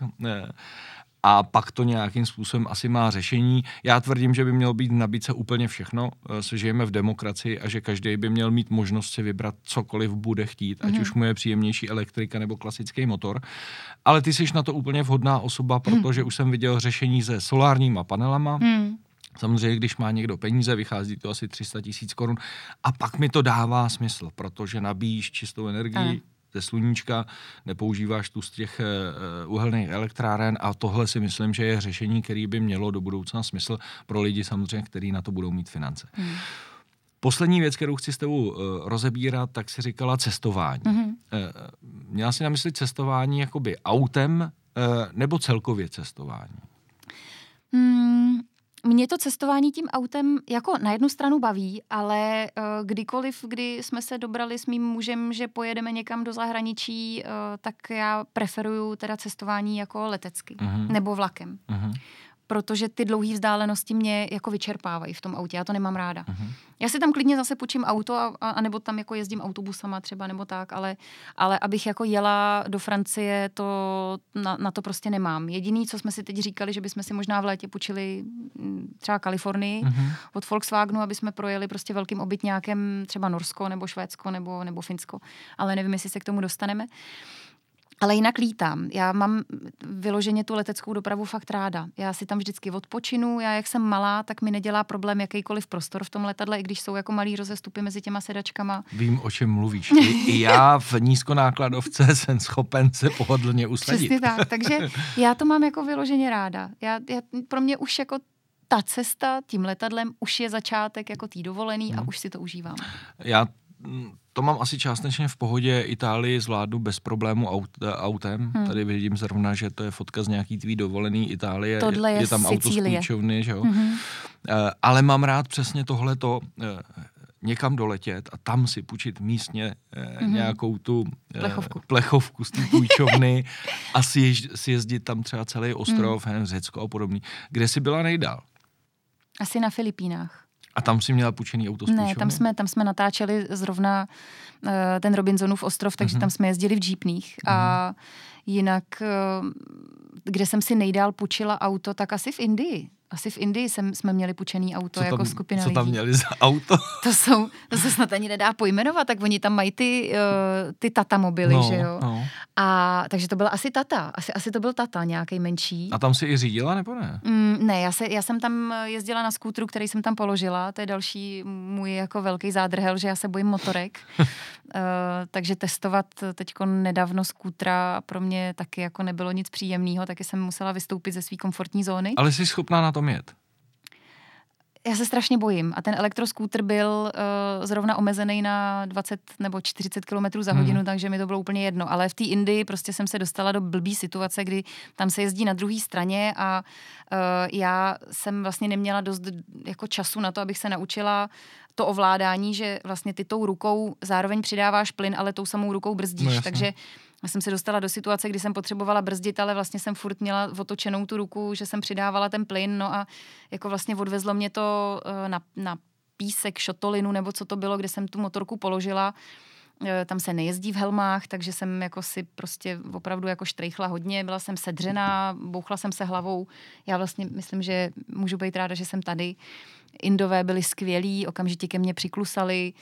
a pak to nějakým způsobem asi má řešení. Já tvrdím, že by mělo být nabídce úplně všechno, že žijeme v demokracii a že každý by měl mít možnost si vybrat cokoliv bude chtít, mm-hmm. ať mhm. už mu je příjemnější elektrika nebo klasický motor. Ale ty jsi na to úplně vhodná osoba, mhm. protože mm. už jsem viděl řešení se solárníma panelama, mm Samozřejmě, když má někdo peníze, vychází to asi 300 tisíc korun. A pak mi to dává smysl, protože nabíjíš čistou energii, ze sluníčka, nepoužíváš tu z těch uh, uhelných elektráren a tohle si myslím, že je řešení, který by mělo do budoucna smysl pro lidi samozřejmě, kteří na to budou mít finance. Hmm. Poslední věc, kterou chci s tebou uh, rozebírat, tak si říkala cestování. Mm-hmm. Uh, měla si na mysli cestování jakoby autem uh, nebo celkově cestování? Mm, mě to cestování tím autem jako na jednu stranu baví, ale uh, kdykoliv, kdy jsme se dobrali s mým mužem, že pojedeme někam do zahraničí, uh, tak já preferuju teda cestování jako letecky uh-huh. nebo vlakem. Uh-huh protože ty dlouhé vzdálenosti mě jako vyčerpávají v tom autě. Já to nemám ráda. Uh-huh. Já si tam klidně zase půjčím auto a, a, a nebo tam jako jezdím autobusama třeba nebo tak, ale, ale abych jako jela do Francie, to na, na to prostě nemám. Jediný, co jsme si teď říkali, že bychom si možná v létě půjčili mm, třeba Kalifornii uh-huh. od Volkswagenu, aby jsme projeli prostě velkým obytňákem třeba Norsko nebo Švédsko nebo, nebo Finsko. Ale nevím, jestli se k tomu dostaneme. Uh, ale jinak lítám. Já mám vyloženě tu leteckou dopravu fakt ráda. Já si tam vždycky odpočinu. Já, jak jsem malá, tak mi nedělá problém jakýkoliv prostor v tom letadle, i když jsou jako malý rozestupy mezi těma sedačkama. Vím, o čem mluvíš. [LAUGHS] I, já v nízkonákladovce [LAUGHS] jsem schopen se pohodlně usadit. Přesně tak. Takže [LAUGHS] já to mám jako vyloženě ráda. Já, já, pro mě už jako ta cesta tím letadlem už je začátek jako tý dovolený hmm. a už si to užívám. Já to mám asi částečně v pohodě. Itálii zvládnu bez problému aut, autem. Hmm. Tady vidím zrovna, že to je fotka z nějaký tvý dovolený Itálie. Tohle je, je tam Sicílie. auto z že jo? Hmm. Ale mám rád přesně tohleto eh, někam doletět a tam si půjčit místně mm-hmm. nějakou tu plechovku, plechovku z té půjčovny [LAUGHS] a si, jež, si jezdit tam třeba celý ostrov, mm. Řecko a podobný. Kde jsi byla nejdál? Asi na Filipínách. A tam si měla půjčený auto Ne, tam jsme, tam jsme natáčeli zrovna uh, ten Robinsonův ostrov, takže uh-huh. tam jsme jezdili v jeepných. Uh-huh. A mhm. jinak, uh, kde jsem si nejdál půjčila auto, tak asi v Indii asi v Indii jsem, jsme měli půjčený auto co jako tam, jako skupina Co lidí. tam měli za auto? [LAUGHS] To jsou, to se snad ani nedá pojmenovat, tak oni tam mají ty, uh, ty Tata mobily, no, že jo? No. A takže to byla asi Tata, asi, asi to byl Tata, nějaký menší. A tam si i řídila, nebo ne? Mm, ne, já, se, já jsem tam jezdila na skútru, který jsem tam položila, to je další můj jako velký zádrhel, že já se bojím motorek. uh, [LAUGHS] takže testovat teďko nedávno skútra pro mě taky jako nebylo nic příjemného, taky jsem musela vystoupit ze své komfortní zóny. Ale jsi schopná na to tom jet? Já se strašně bojím a ten elektroskútr byl uh, zrovna omezený na 20 nebo 40 km za hodinu, hmm. takže mi to bylo úplně jedno. Ale v té Indii prostě jsem se dostala do blbý situace, kdy tam se jezdí na druhé straně a uh, já jsem vlastně neměla dost jako času na to, abych se naučila to ovládání, že vlastně ty tou rukou zároveň přidáváš plyn, ale tou samou rukou brzdíš. No, takže já jsem se dostala do situace, kdy jsem potřebovala brzdit, ale vlastně jsem furt měla otočenou tu ruku, že jsem přidávala ten plyn, no a jako vlastně odvezlo mě to eh, na, na písek, šotolinu, nebo co to bylo, kde jsem tu motorku položila. Eh, tam se nejezdí v helmách, takže jsem jako si prostě opravdu jako štrejchla hodně, byla jsem sedřená, bouchla jsem se hlavou. Já vlastně myslím, že můžu být ráda, že jsem tady. Indové byli skvělí, okamžitě ke mně přiklusali,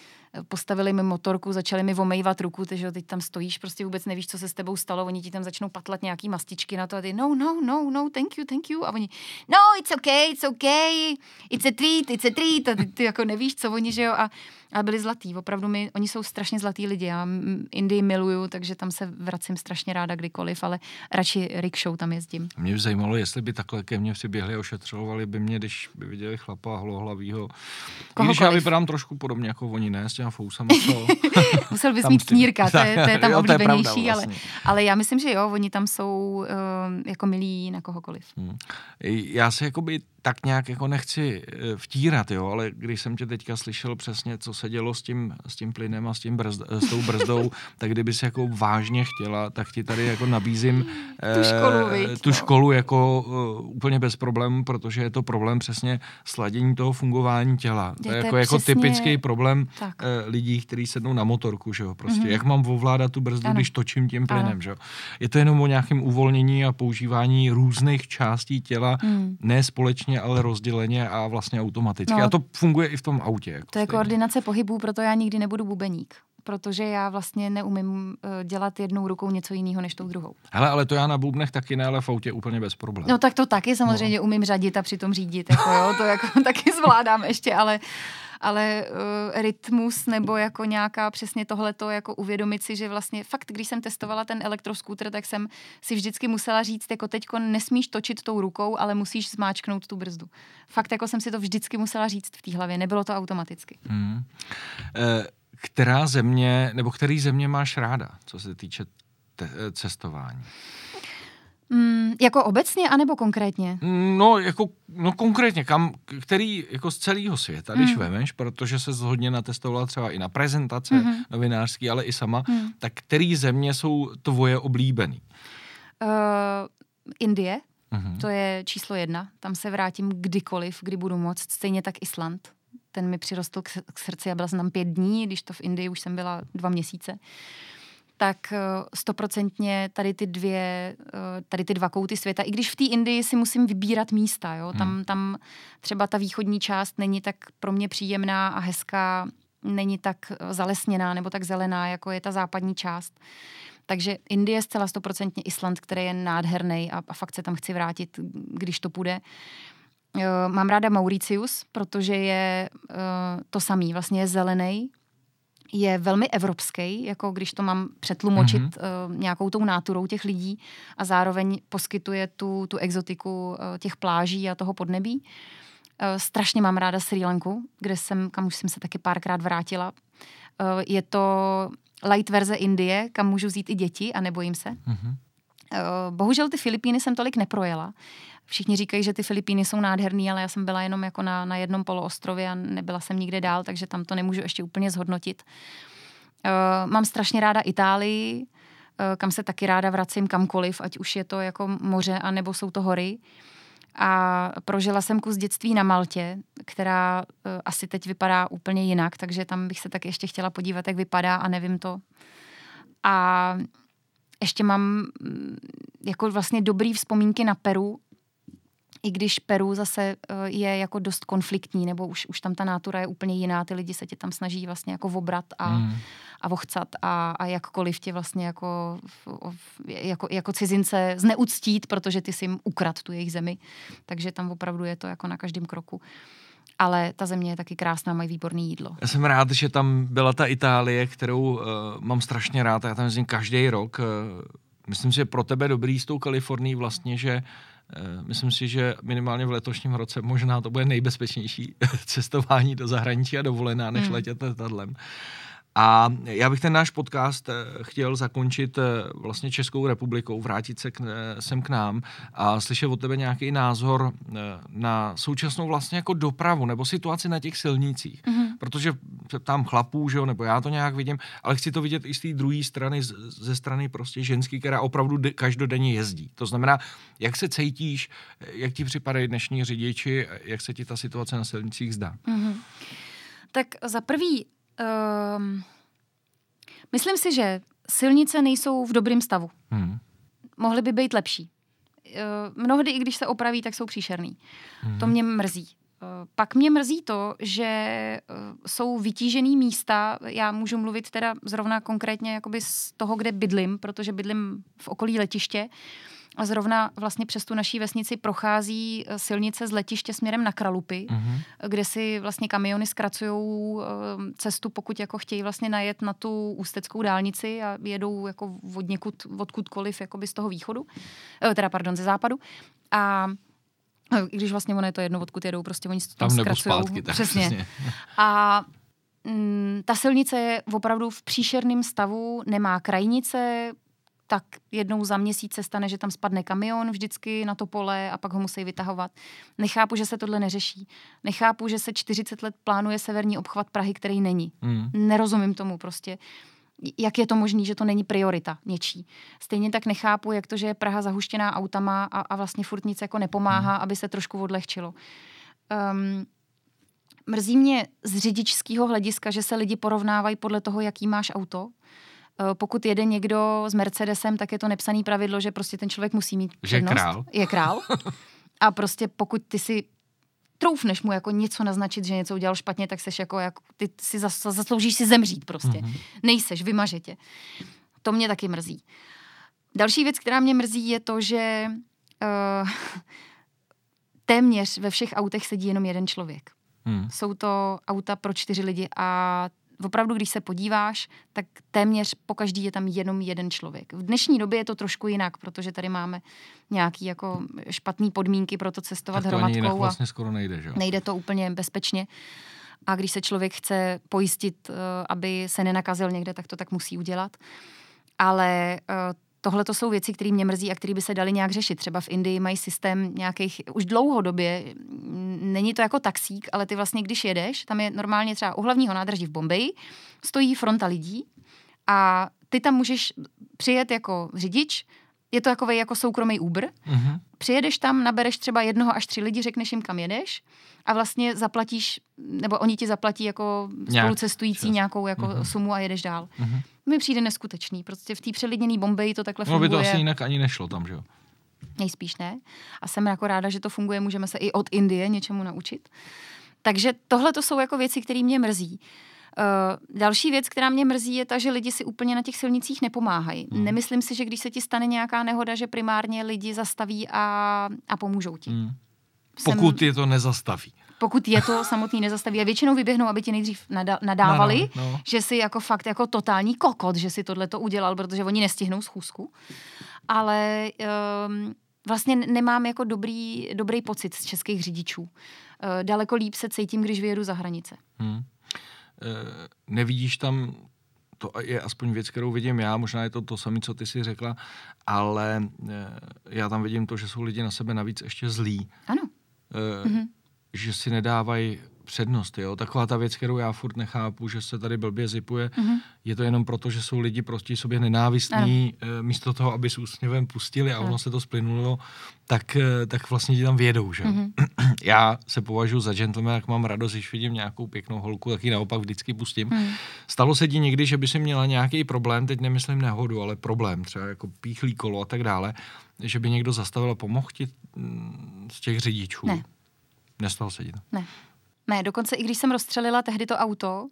postavili mi motorku, začali mi omejvat ruku, takže teď tam stojíš, prostě vůbec nevíš, co se s tebou stalo, oni ti tam začnou patlat nějaký mastičky na to a ty no, no, no, no, thank you, thank you a oni no, it's okay, it's okay, it's a treat, it's a treat a ty, ty jako nevíš, co oni, že jo, a, a byli zlatý, opravdu mi, oni jsou strašně zlatý lidi, já Indii miluju, takže tam se vracím strašně ráda kdykoliv, ale radši rickshow tam jezdím. Mě by zajímalo, jestli by takhle ke mně přiběhli a ošetřovali by mě, když by viděli chlapa, dlouhlavýho. I když já vypadám trošku podobně jako oni, ne, s těma fousama. To... [LAUGHS] Musel bys mít knírka, to je, to je [LAUGHS] tam jo, oblíbenější, to je pravda, vlastně. ale, ale já myslím, že jo, oni tam jsou uh, jako milí na kohokoliv. Hmm. Já se jakoby tak nějak jako nechci eh, vtírat, jo, ale když jsem tě teďka slyšel přesně, co se dělo s tím, s tím plynem a s, tím brzd, s tou brzdou, [LAUGHS] tak kdyby si jako vážně chtěla, tak ti tady jako nabízím tu školu, eh, tu školu jako uh, úplně bez problémů, protože je to problém přesně sladění toho fungování těla. Je to je jako, jako typický problém uh, lidí, kteří sednou na motorku, že jo, prostě. Mm-hmm. Jak mám ovládat tu brzdu, ano. když točím tím plynem, ano. že jo. Je to jenom o nějakém uvolnění a používání různých částí těla, mm. ne společně, ale rozděleně a vlastně automaticky. No. A to funguje i v tom autě. Jako to je stejně. koordinace pohybů, proto já nikdy nebudu bubeník protože já vlastně neumím uh, dělat jednou rukou něco jiného než tou druhou. Hele, ale to já na bubnech taky ne, ale v autě úplně bez problémů. No tak to taky samozřejmě no. umím řadit a přitom řídit, jako jo, to jako [LAUGHS] taky zvládám ještě, ale ale uh, rytmus nebo jako nějaká přesně tohleto, jako uvědomit si, že vlastně fakt, když jsem testovala ten elektroskúter, tak jsem si vždycky musela říct, jako teďko nesmíš točit tou rukou, ale musíš zmáčknout tu brzdu. Fakt jako jsem si to vždycky musela říct v té hlavě, nebylo to automaticky. Hmm. E, která země, nebo který země máš ráda, co se týče te- cestování? Mm, jako obecně, anebo konkrétně? No, jako, no konkrétně, kam, který jako z celého světa, když mm. vemeš, protože se hodně natestovala třeba i na prezentace mm-hmm. novinářský, ale i sama, mm. tak který země jsou tvoje oblíbený? Uh, Indie, mm-hmm. to je číslo jedna, tam se vrátím kdykoliv, kdy budu moct, stejně tak Island, ten mi přirostl k, k srdci a byla jsem tam pět dní, když to v Indii už jsem byla dva měsíce. Uh, tak eh, stoprocentně tady ty dvě, eh, tady ty dva kouty světa, i když v té Indii si musím vybírat místa, jo, tam, hmm. tam třeba ta východní část není tak pro mě příjemná a hezká, není tak eh, zalesněná nebo tak zelená, jako je ta západní část. Takže Indie zcela stoprocentně Island, který je nádherný a, a fakt se tam chci vrátit, když to půjde. Mám ráda Mauritius, protože je to samý, vlastně je zelený, je velmi evropský, jako když to mám přetlumočit mm-hmm. uh, nějakou tou náturou těch lidí a zároveň poskytuje tu, tu exotiku uh, těch pláží a toho podnebí. Uh, strašně mám ráda Sri Lanku, kde jsem, kam už jsem se taky párkrát vrátila. Uh, je to light verze Indie, kam můžu vzít i děti a nebojím se. Mm-hmm. Uh, bohužel ty Filipíny jsem tolik neprojela. Všichni říkají, že ty Filipíny jsou nádherný, ale já jsem byla jenom jako na, na jednom poloostrově a nebyla jsem nikde dál, takže tam to nemůžu ještě úplně zhodnotit. Uh, mám strašně ráda Itálii, uh, kam se taky ráda vracím kamkoliv, ať už je to jako moře, anebo jsou to hory. A prožila jsem kus dětství na Maltě, která uh, asi teď vypadá úplně jinak, takže tam bych se tak ještě chtěla podívat, jak vypadá a nevím to. A ještě mám mm, jako vlastně dobrý vzpomínky na Peru, i když Peru zase eh, je jako dost konfliktní, nebo už, už tam ta nátura je úplně jiná, ty lidi se tě tam snaží vlastně jako vobrat a, mm. a vochcat a, a jakkoliv tě vlastně jako, jako, jako cizince zneuctít, protože ty si jim ukrad tu jejich zemi. Takže tam opravdu je to jako na každém kroku. Ale ta země je taky krásná, mají výborný jídlo. Já jsem rád, že tam byla ta Itálie, kterou uh, mám strašně rád. Já tam jezdím každý rok. Uh, myslím si, že pro tebe dobrý s tou Kalifornií vlastně, že Eh, myslím si, že minimálně v letošním roce možná to bude nejbezpečnější [LAUGHS] cestování do zahraničí a dovolená, než hmm. letět letadlem. A já bych ten náš podcast eh, chtěl zakončit eh, vlastně Českou republikou, vrátit se k, eh, sem k nám a slyšet od tebe nějaký názor na současnou vlastně jako dopravu nebo situaci na těch silnicích. Mm-hmm. Protože tam chlapů, že jo, nebo já to nějak vidím, ale chci to vidět i z té druhé strany, ze strany prostě ženský, která opravdu de- každodenně jezdí. To znamená, jak se cítíš, jak ti připadají dnešní řidiči, jak se ti ta situace na silnicích zdá? Mm-hmm. Tak za prvý Uh, myslím si, že silnice nejsou v dobrém stavu. Hmm. Mohly by být lepší. Uh, mnohdy, i když se opraví, tak jsou příšerný. Hmm. To mě mrzí. Uh, pak mě mrzí to, že uh, jsou vytížený místa, já můžu mluvit teda zrovna konkrétně jakoby z toho, kde bydlím, protože bydlím v okolí letiště, a zrovna vlastně přes tu naší vesnici prochází eh, silnice z letiště směrem na Kralupy, uh-huh. kde si vlastně kamiony zkracují eh, cestu, pokud jako chtějí vlastně najet na tu ústeckou dálnici a jedou jako od někud, odkudkoliv jakoby z toho východu, teda pardon, ze západu. A I když vlastně ono je to jedno, odkud jedou, prostě oni to tam, Tam nebo zkracujou. zpátky. Tak Přesně. přesně. A mm, ta silnice je opravdu v příšerném stavu, nemá krajnice, tak jednou za měsíc se stane, že tam spadne kamion vždycky na to pole a pak ho musí vytahovat. Nechápu, že se tohle neřeší. Nechápu, že se 40 let plánuje severní obchvat Prahy, který není. Hmm. Nerozumím tomu prostě. Jak je to možné, že to není priorita něčí. Stejně tak nechápu, jak to, že je Praha zahuštěná autama a, a vlastně furt nic jako nepomáhá, aby se trošku odlehčilo. Um, mrzí mě z řidičského hlediska, že se lidi porovnávají podle toho, jaký máš auto. Eh, Pokud jede někdo s Mercedesem, tak je to nepsaný pravidlo, že prostě ten člověk musí mít Že je přednost. král. Je král. [LAUGHS] A prostě pokud ty si troufneš mu jako něco naznačit, že něco udělal špatně, tak seš jako, jako ty si zas, zasloužíš si zemřít prostě. Mhm. Nejseš, vymaže tě. To mě taky mrzí. Další věc, která mě mrzí, je to, že uh, [LAUGHS] téměř ve všech autech sedí jenom jeden člověk. Hmm. Jsou to auta pro čtyři lidi a opravdu, když se podíváš, tak téměř po každý je tam jenom jeden člověk. V dnešní době je to trošku jinak, protože tady máme nějaký jako špatné podmínky pro to cestovat Tak to ani hromadkou a vlastně skoro nejde, že nejde to úplně bezpečně. A když se člověk chce pojistit, eh, aby se nenakazil někde, tak to tak musí udělat. Ale tohle to jsou věci, které mě mrzí a které by se daly nějak řešit. Třeba v Indii mají systém nějakých, už dlouhodobě, není to jako taxík, ale ty vlastně, když jedeš, tam je normálně třeba u hlavního nádraží v Bombeji, stojí fronta lidí a ty tam můžeš přijet jako řidič, je to takový jako soukromý Uber, Mhm. přijedeš tam, nabereš třeba jednoho až tři lidi, řekneš jim, kam jedeš a vlastně zaplatíš, nebo oni ti zaplatí jako Nějak spolucestující čas. nějakou jako Mhm. sumu a jedeš dál. Mhm. Mi přijde neskutečný, prostě v té přelidněné Bombeji to takhle No by funguje. to asi jinak ani nešlo tam, že jo? Nejspíš ne. A jsem jako ráda, že to funguje, můžeme se i od Indie něčemu naučit. Takže tohle to jsou jako věci, které mě mrzí. Uh, další věc, která mě mrzí, je ta, že lidi si úplně na těch silnicích nepomáhají. Hmm. Nemyslím si, že když se ti stane nějaká nehoda, že primárně lidi zastaví a, a pomůžou ti. Hmm. Jsem- Pokud je to nezastaví. Pokud je to [LAUGHS] samotný nezastaví. A většinou vyběhnou, aby ti nejdřív nada- nadávali, No, no, no. že si jako fakt jako totální kokot, že si tohle to udělal, protože oni nestihnou schůzku. Ale um, vlastně nemám jako dobrý, dobrý pocit z českých řidičů. Uh, daleko líp se cítím, když vyjedu za hranice. Hmm. E, nevidíš tam, to je aspoň věc, kterou vidím já, možná je to to samé, co ty si řekla, ale e, já tam vidím to, že jsou lidi na sebe navíc ještě zlí. Ano. E, mm-hmm. Že si nedávají přednost, jo. Taková ta věc, kterou já furt nechápu, že se tady blbě zipuje, mm-hmm. je to jenom proto, že jsou lidi proti sobě nenávistní, e, místo toho, aby s úsměvem pustili a ono se to splynulo, tak, e, tak vlastně ti tam vědou, že? Mm-hmm. [CLEARS THROAT] Já se považuji za gentlemana, jak mám radost, když vidím nějakou pěknou holku, tak ji naopak vždycky pustím. Mm. Stalo se ti někdy, že by si měla nějaký problém, teď nemyslím nehodu, ale problém, třeba jako píchlý kolo a tak dále, že by někdo zastavil a pomohl ti mm, z těch řidičů? Ne. Nestalo se ti to? Ne. Ne, dokonce i když jsem rozstřelila tehdy to auto,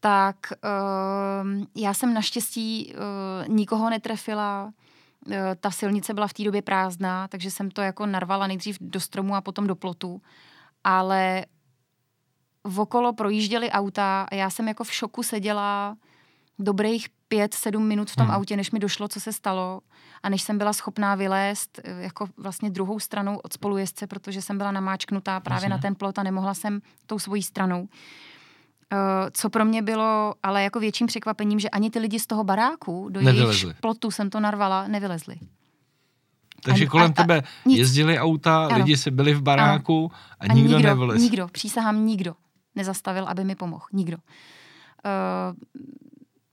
tak uh, já jsem naštěstí uh, nikoho netrefila. Uh, ta silnice byla v té době prázdná, takže jsem to jako narvala nejdřív do stromu a potom do plotu. Ale okolo projížděly auta a já jsem jako v šoku seděla dobrých pět, sedm minut v tom Hmm. autě, než mi došlo, co se stalo a než jsem byla schopná vylézt eh, jako vlastně druhou stranou od spolujezdce, protože jsem byla namáčknutá právě Jasně. na ten plot a nemohla jsem tou svojí stranou. Eh, Co pro mě bylo ale jako větším překvapením, že ani ty lidi z toho baráku, do jejich plotu jsem to narvala, nevylezli. Takže A- kolem a- tebe nic. jezdili auta, Ano. lidi si byli v baráku a, A nikdo, nikdo, nevylez. nikdo, přísahám nikdo nezastavil, aby mi pomohl. Nikdo. Uh,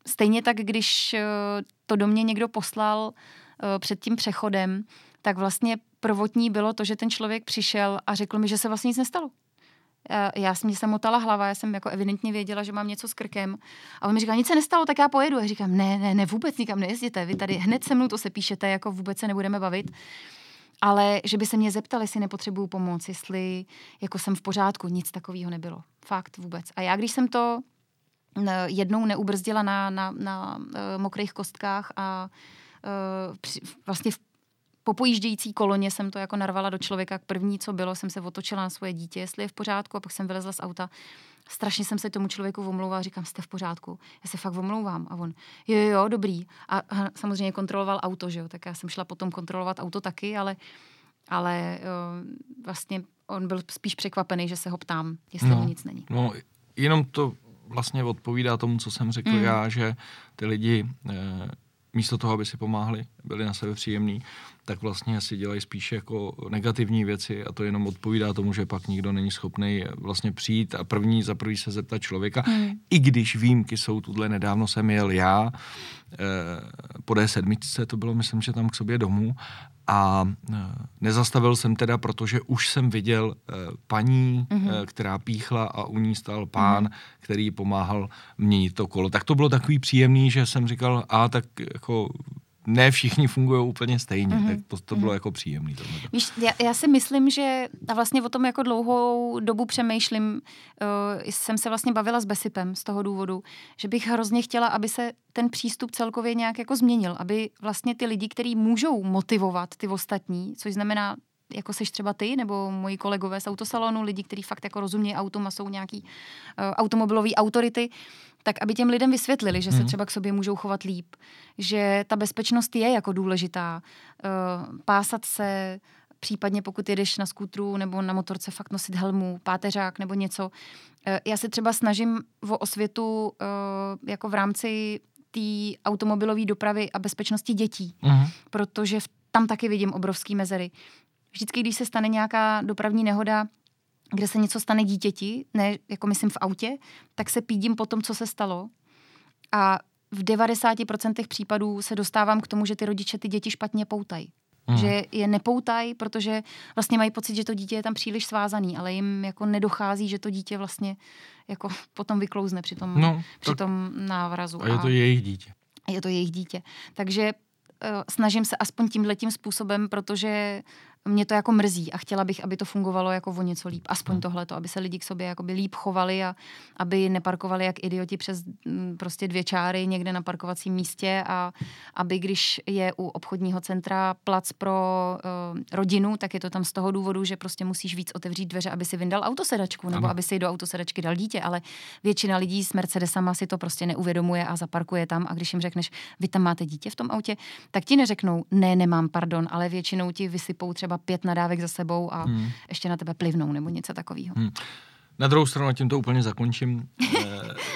stejně tak, když uh, to do mě někdo poslal uh, před tím přechodem, tak vlastně prvotní bylo to, že ten člověk přišel a řekl mi, že se vlastně nic nestalo. Já, já jsem, se motala hlava, já jsem jako evidentně věděla, že mám něco s krkem. A on mi říkal, nic se nestalo, tak já pojedu. A já říkám, ne, ne, ne, vůbec nikam nejezděte, vy tady hned se mnou to se píšete, jako vůbec se nebudeme bavit. Ale že by se mě zeptali, jestli nepotřebuju pomoc, jestli jako jsem v pořádku, nic takového nebylo. Fakt vůbec. A já, když jsem to eh, jednou neubrzdila na, na, na uh, mokrých kostkách a uh, při, vlastně v po pojíždějící koloně jsem to jako narvala do člověka. První, co bylo, jsem se otočila na svoje dítě, jestli je v pořádku, a pak jsem vylezla z auta. Strašně jsem se tomu člověku omlouvala, říkám, jste v pořádku. Já se fakt omlouvám. A on, jo, jo, jo, dobrý. A, a samozřejmě kontroloval auto, že jo, tak já jsem šla potom kontrolovat auto taky, ale ale uh, vlastně on byl spíš překvapený, že se ho ptám, jestli No. mu nic není. No, jenom to vlastně odpovídá tomu, co jsem řekl Mm. já, že ty lidi eh, místo toho, aby si pomáhali, byli na sebe příjemní, tak vlastně si dělají spíš jako negativní věci a to jenom odpovídá tomu, že pak nikdo není schopný vlastně přijít a první za první se zeptat člověka, Mm. i když výjimky jsou tuhle, nedávno jsem jel já, eh, po D7, to bylo, myslím, že tam k sobě domů a eh, nezastavil jsem teda, protože už jsem viděl eh, paní, Mhm. mm-hmm. která píchla a u ní stál pán, mm-hmm. který pomáhal měnit to kolo. Tak to bylo takový příjemný, že jsem říkal, a tak jako ne všichni fungují úplně stejně, Mhm. mm-hmm. tak to, to bylo jako příjemný. tohleto. Víš, já, já si myslím, že a vlastně o tom jako dlouhou dobu přemýšlím, uh, jsem se vlastně bavila s Besipem z toho důvodu, že bych hrozně chtěla, aby se ten přístup celkově nějak jako změnil, aby vlastně ty lidi, kteří můžou motivovat ty ostatní, což znamená jako seš třeba ty, nebo moji kolegové z autosalonu, lidi, kteří fakt jako rozumí autům a jsou nějaký uh, automobilové autority, tak aby těm lidem vysvětlili, že se Mhm. třeba k sobě můžou chovat líp, že ta bezpečnost je jako důležitá, uh, pásat se, případně pokud jedeš na skútru nebo na motorce, fakt nosit helmu, páteřák nebo něco. Eh, Já se třeba snažím o osvětu eh, jako v rámci té automobilové dopravy a bezpečnosti dětí, Mm-hmm. protože v- tam taky vidím obrovský mezery. Vždycky, když se stane nějaká dopravní nehoda, kde se něco stane dítěti, ne jako myslím v autě, tak se pídím po tom, co se stalo. A v 90% případů se dostávám k tomu, že ty rodiče ty děti špatně poutají. Mhm. Že je nepoutají, protože vlastně mají pocit, že to dítě je tam příliš svázaný, ale jim jako nedochází, že to dítě vlastně jako potom vyklouzne při tom, No, při tom návrazu. a je to jejich dítě. je to jejich dítě. Takže uh, snažím se aspoň tímhletím způsobem, protože mě to jako mrzí a chtěla bych, aby to fungovalo jako o něco líp. Aspoň Hmm. tohleto, aby se lidi k sobě jakoby líp chovali a aby neparkovali jak idioti přes mm, prostě dvě čáry někde na parkovacím místě a aby když je u obchodního centra plac pro uh, rodinu, tak je to tam z toho důvodu, že prostě musíš víc otevřít dveře, aby si vyndal autosedačku nebo Ano. aby si do autosedačky dal dítě, ale většina lidí s Mercedesama si to prostě neuvědomuje a zaparkuje tam a když jim řekneš, vy tam máte dítě v tom autě, tak ti neřeknou, ne, nemám, pardon, ale většinou ti vysypou třeba pět nadávek za sebou a Hmm. ještě na tebe plivnou nebo něco takového. Hmm. Na druhou stranu, tím to úplně zakončím, eh,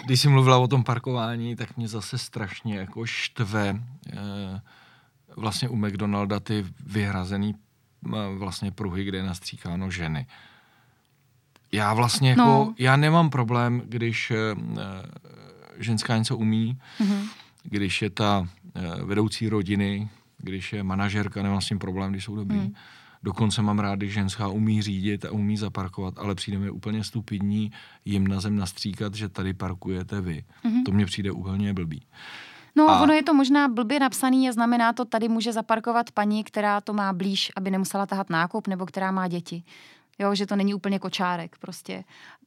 když jsi mluvila o tom parkování, tak mě zase strašně jako štve eh, vlastně u McDonalda ty vyhrazený eh, vlastně pruhy, kde je nastříkáno ženy. Já vlastně jako, No. já nemám problém, když ženská něco umí, Mhm. když je ta vedoucí rodiny, když je manažerka, nemám s tím problém, když jsou dobrý. Hmm. Dokonce mám rád, když ženská umí řídit a umí zaparkovat, ale přijde mi úplně stupidní jim na zem nastříkat, že tady parkujete vy. Mhm. To mně přijde úplně blbý. No, A- ono je to možná blbě napsaný a znamená to, tady může zaparkovat paní, která to má blíž, aby nemusela tahat nákup, nebo která má děti. Jo, že to není úplně kočárek prostě.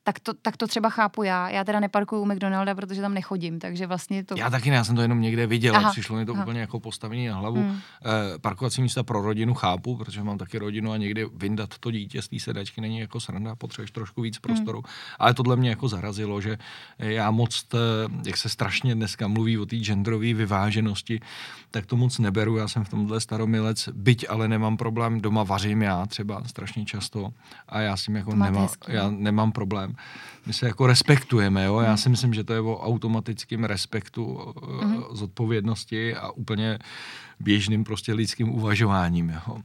Tak to, tak to třeba chápu já. Já teda neparkuju u McDonalda, protože tam nechodím, takže vlastně to... Já taky ne, já jsem to jenom někde viděl Aha, a přišlo mi to aha. úplně jako postavení na hlavu. Hmm. Eh, parkovací místa pro rodinu chápu, protože mám taky rodinu a někdy vyndat to dítě z té sedačky není jako sranda, potřebuješ trošku víc prostoru. Ale tohle mě jako zarazilo, že já moc, eh, jak se strašně dneska mluví o té genderové vyváženosti, tak to moc neberu. Já jsem v tomhle staromilec, byť ale nemám problém, doma vařím já třeba strašně často a já s tím jako nemám, já no. nemám problém. My se jako respektujeme, jo? Já si myslím, že to je o automatickém respektu, Mhm. mm-hmm. zodpovědnosti a úplně běžným prostě lidským uvažováním, jo?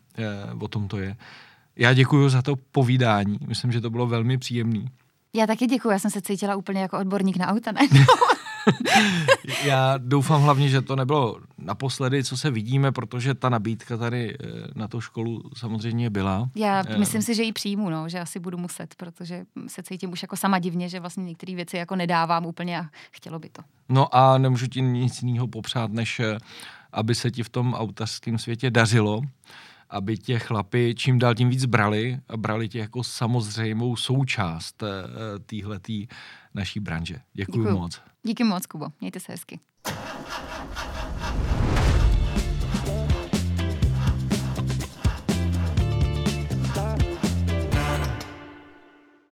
O tom to je. Já děkuji za to povídání, myslím, že to bylo velmi příjemný. Já taky děkuji, já jsem se cítila úplně jako odborník na auta, ne? [LAUGHS] Já doufám hlavně, že to nebylo naposledy, co se vidíme, protože ta nabídka tady eh, na tu školu samozřejmě byla. Já Eh, myslím si, že ji přijmu, no, že asi budu muset, protože se cítím už jako sama divně, že vlastně některé věci jako nedávám úplně a chtělo by to. No a nemůžu ti nic jiného popřát, než eh, aby se ti v tom autařském světě dařilo, aby tě chlapi čím dál tím víc brali a brali tě jako samozřejmou součást téhletý naší branže. Děkuji moc. Díky moc, Kubo. Mějte se hezky.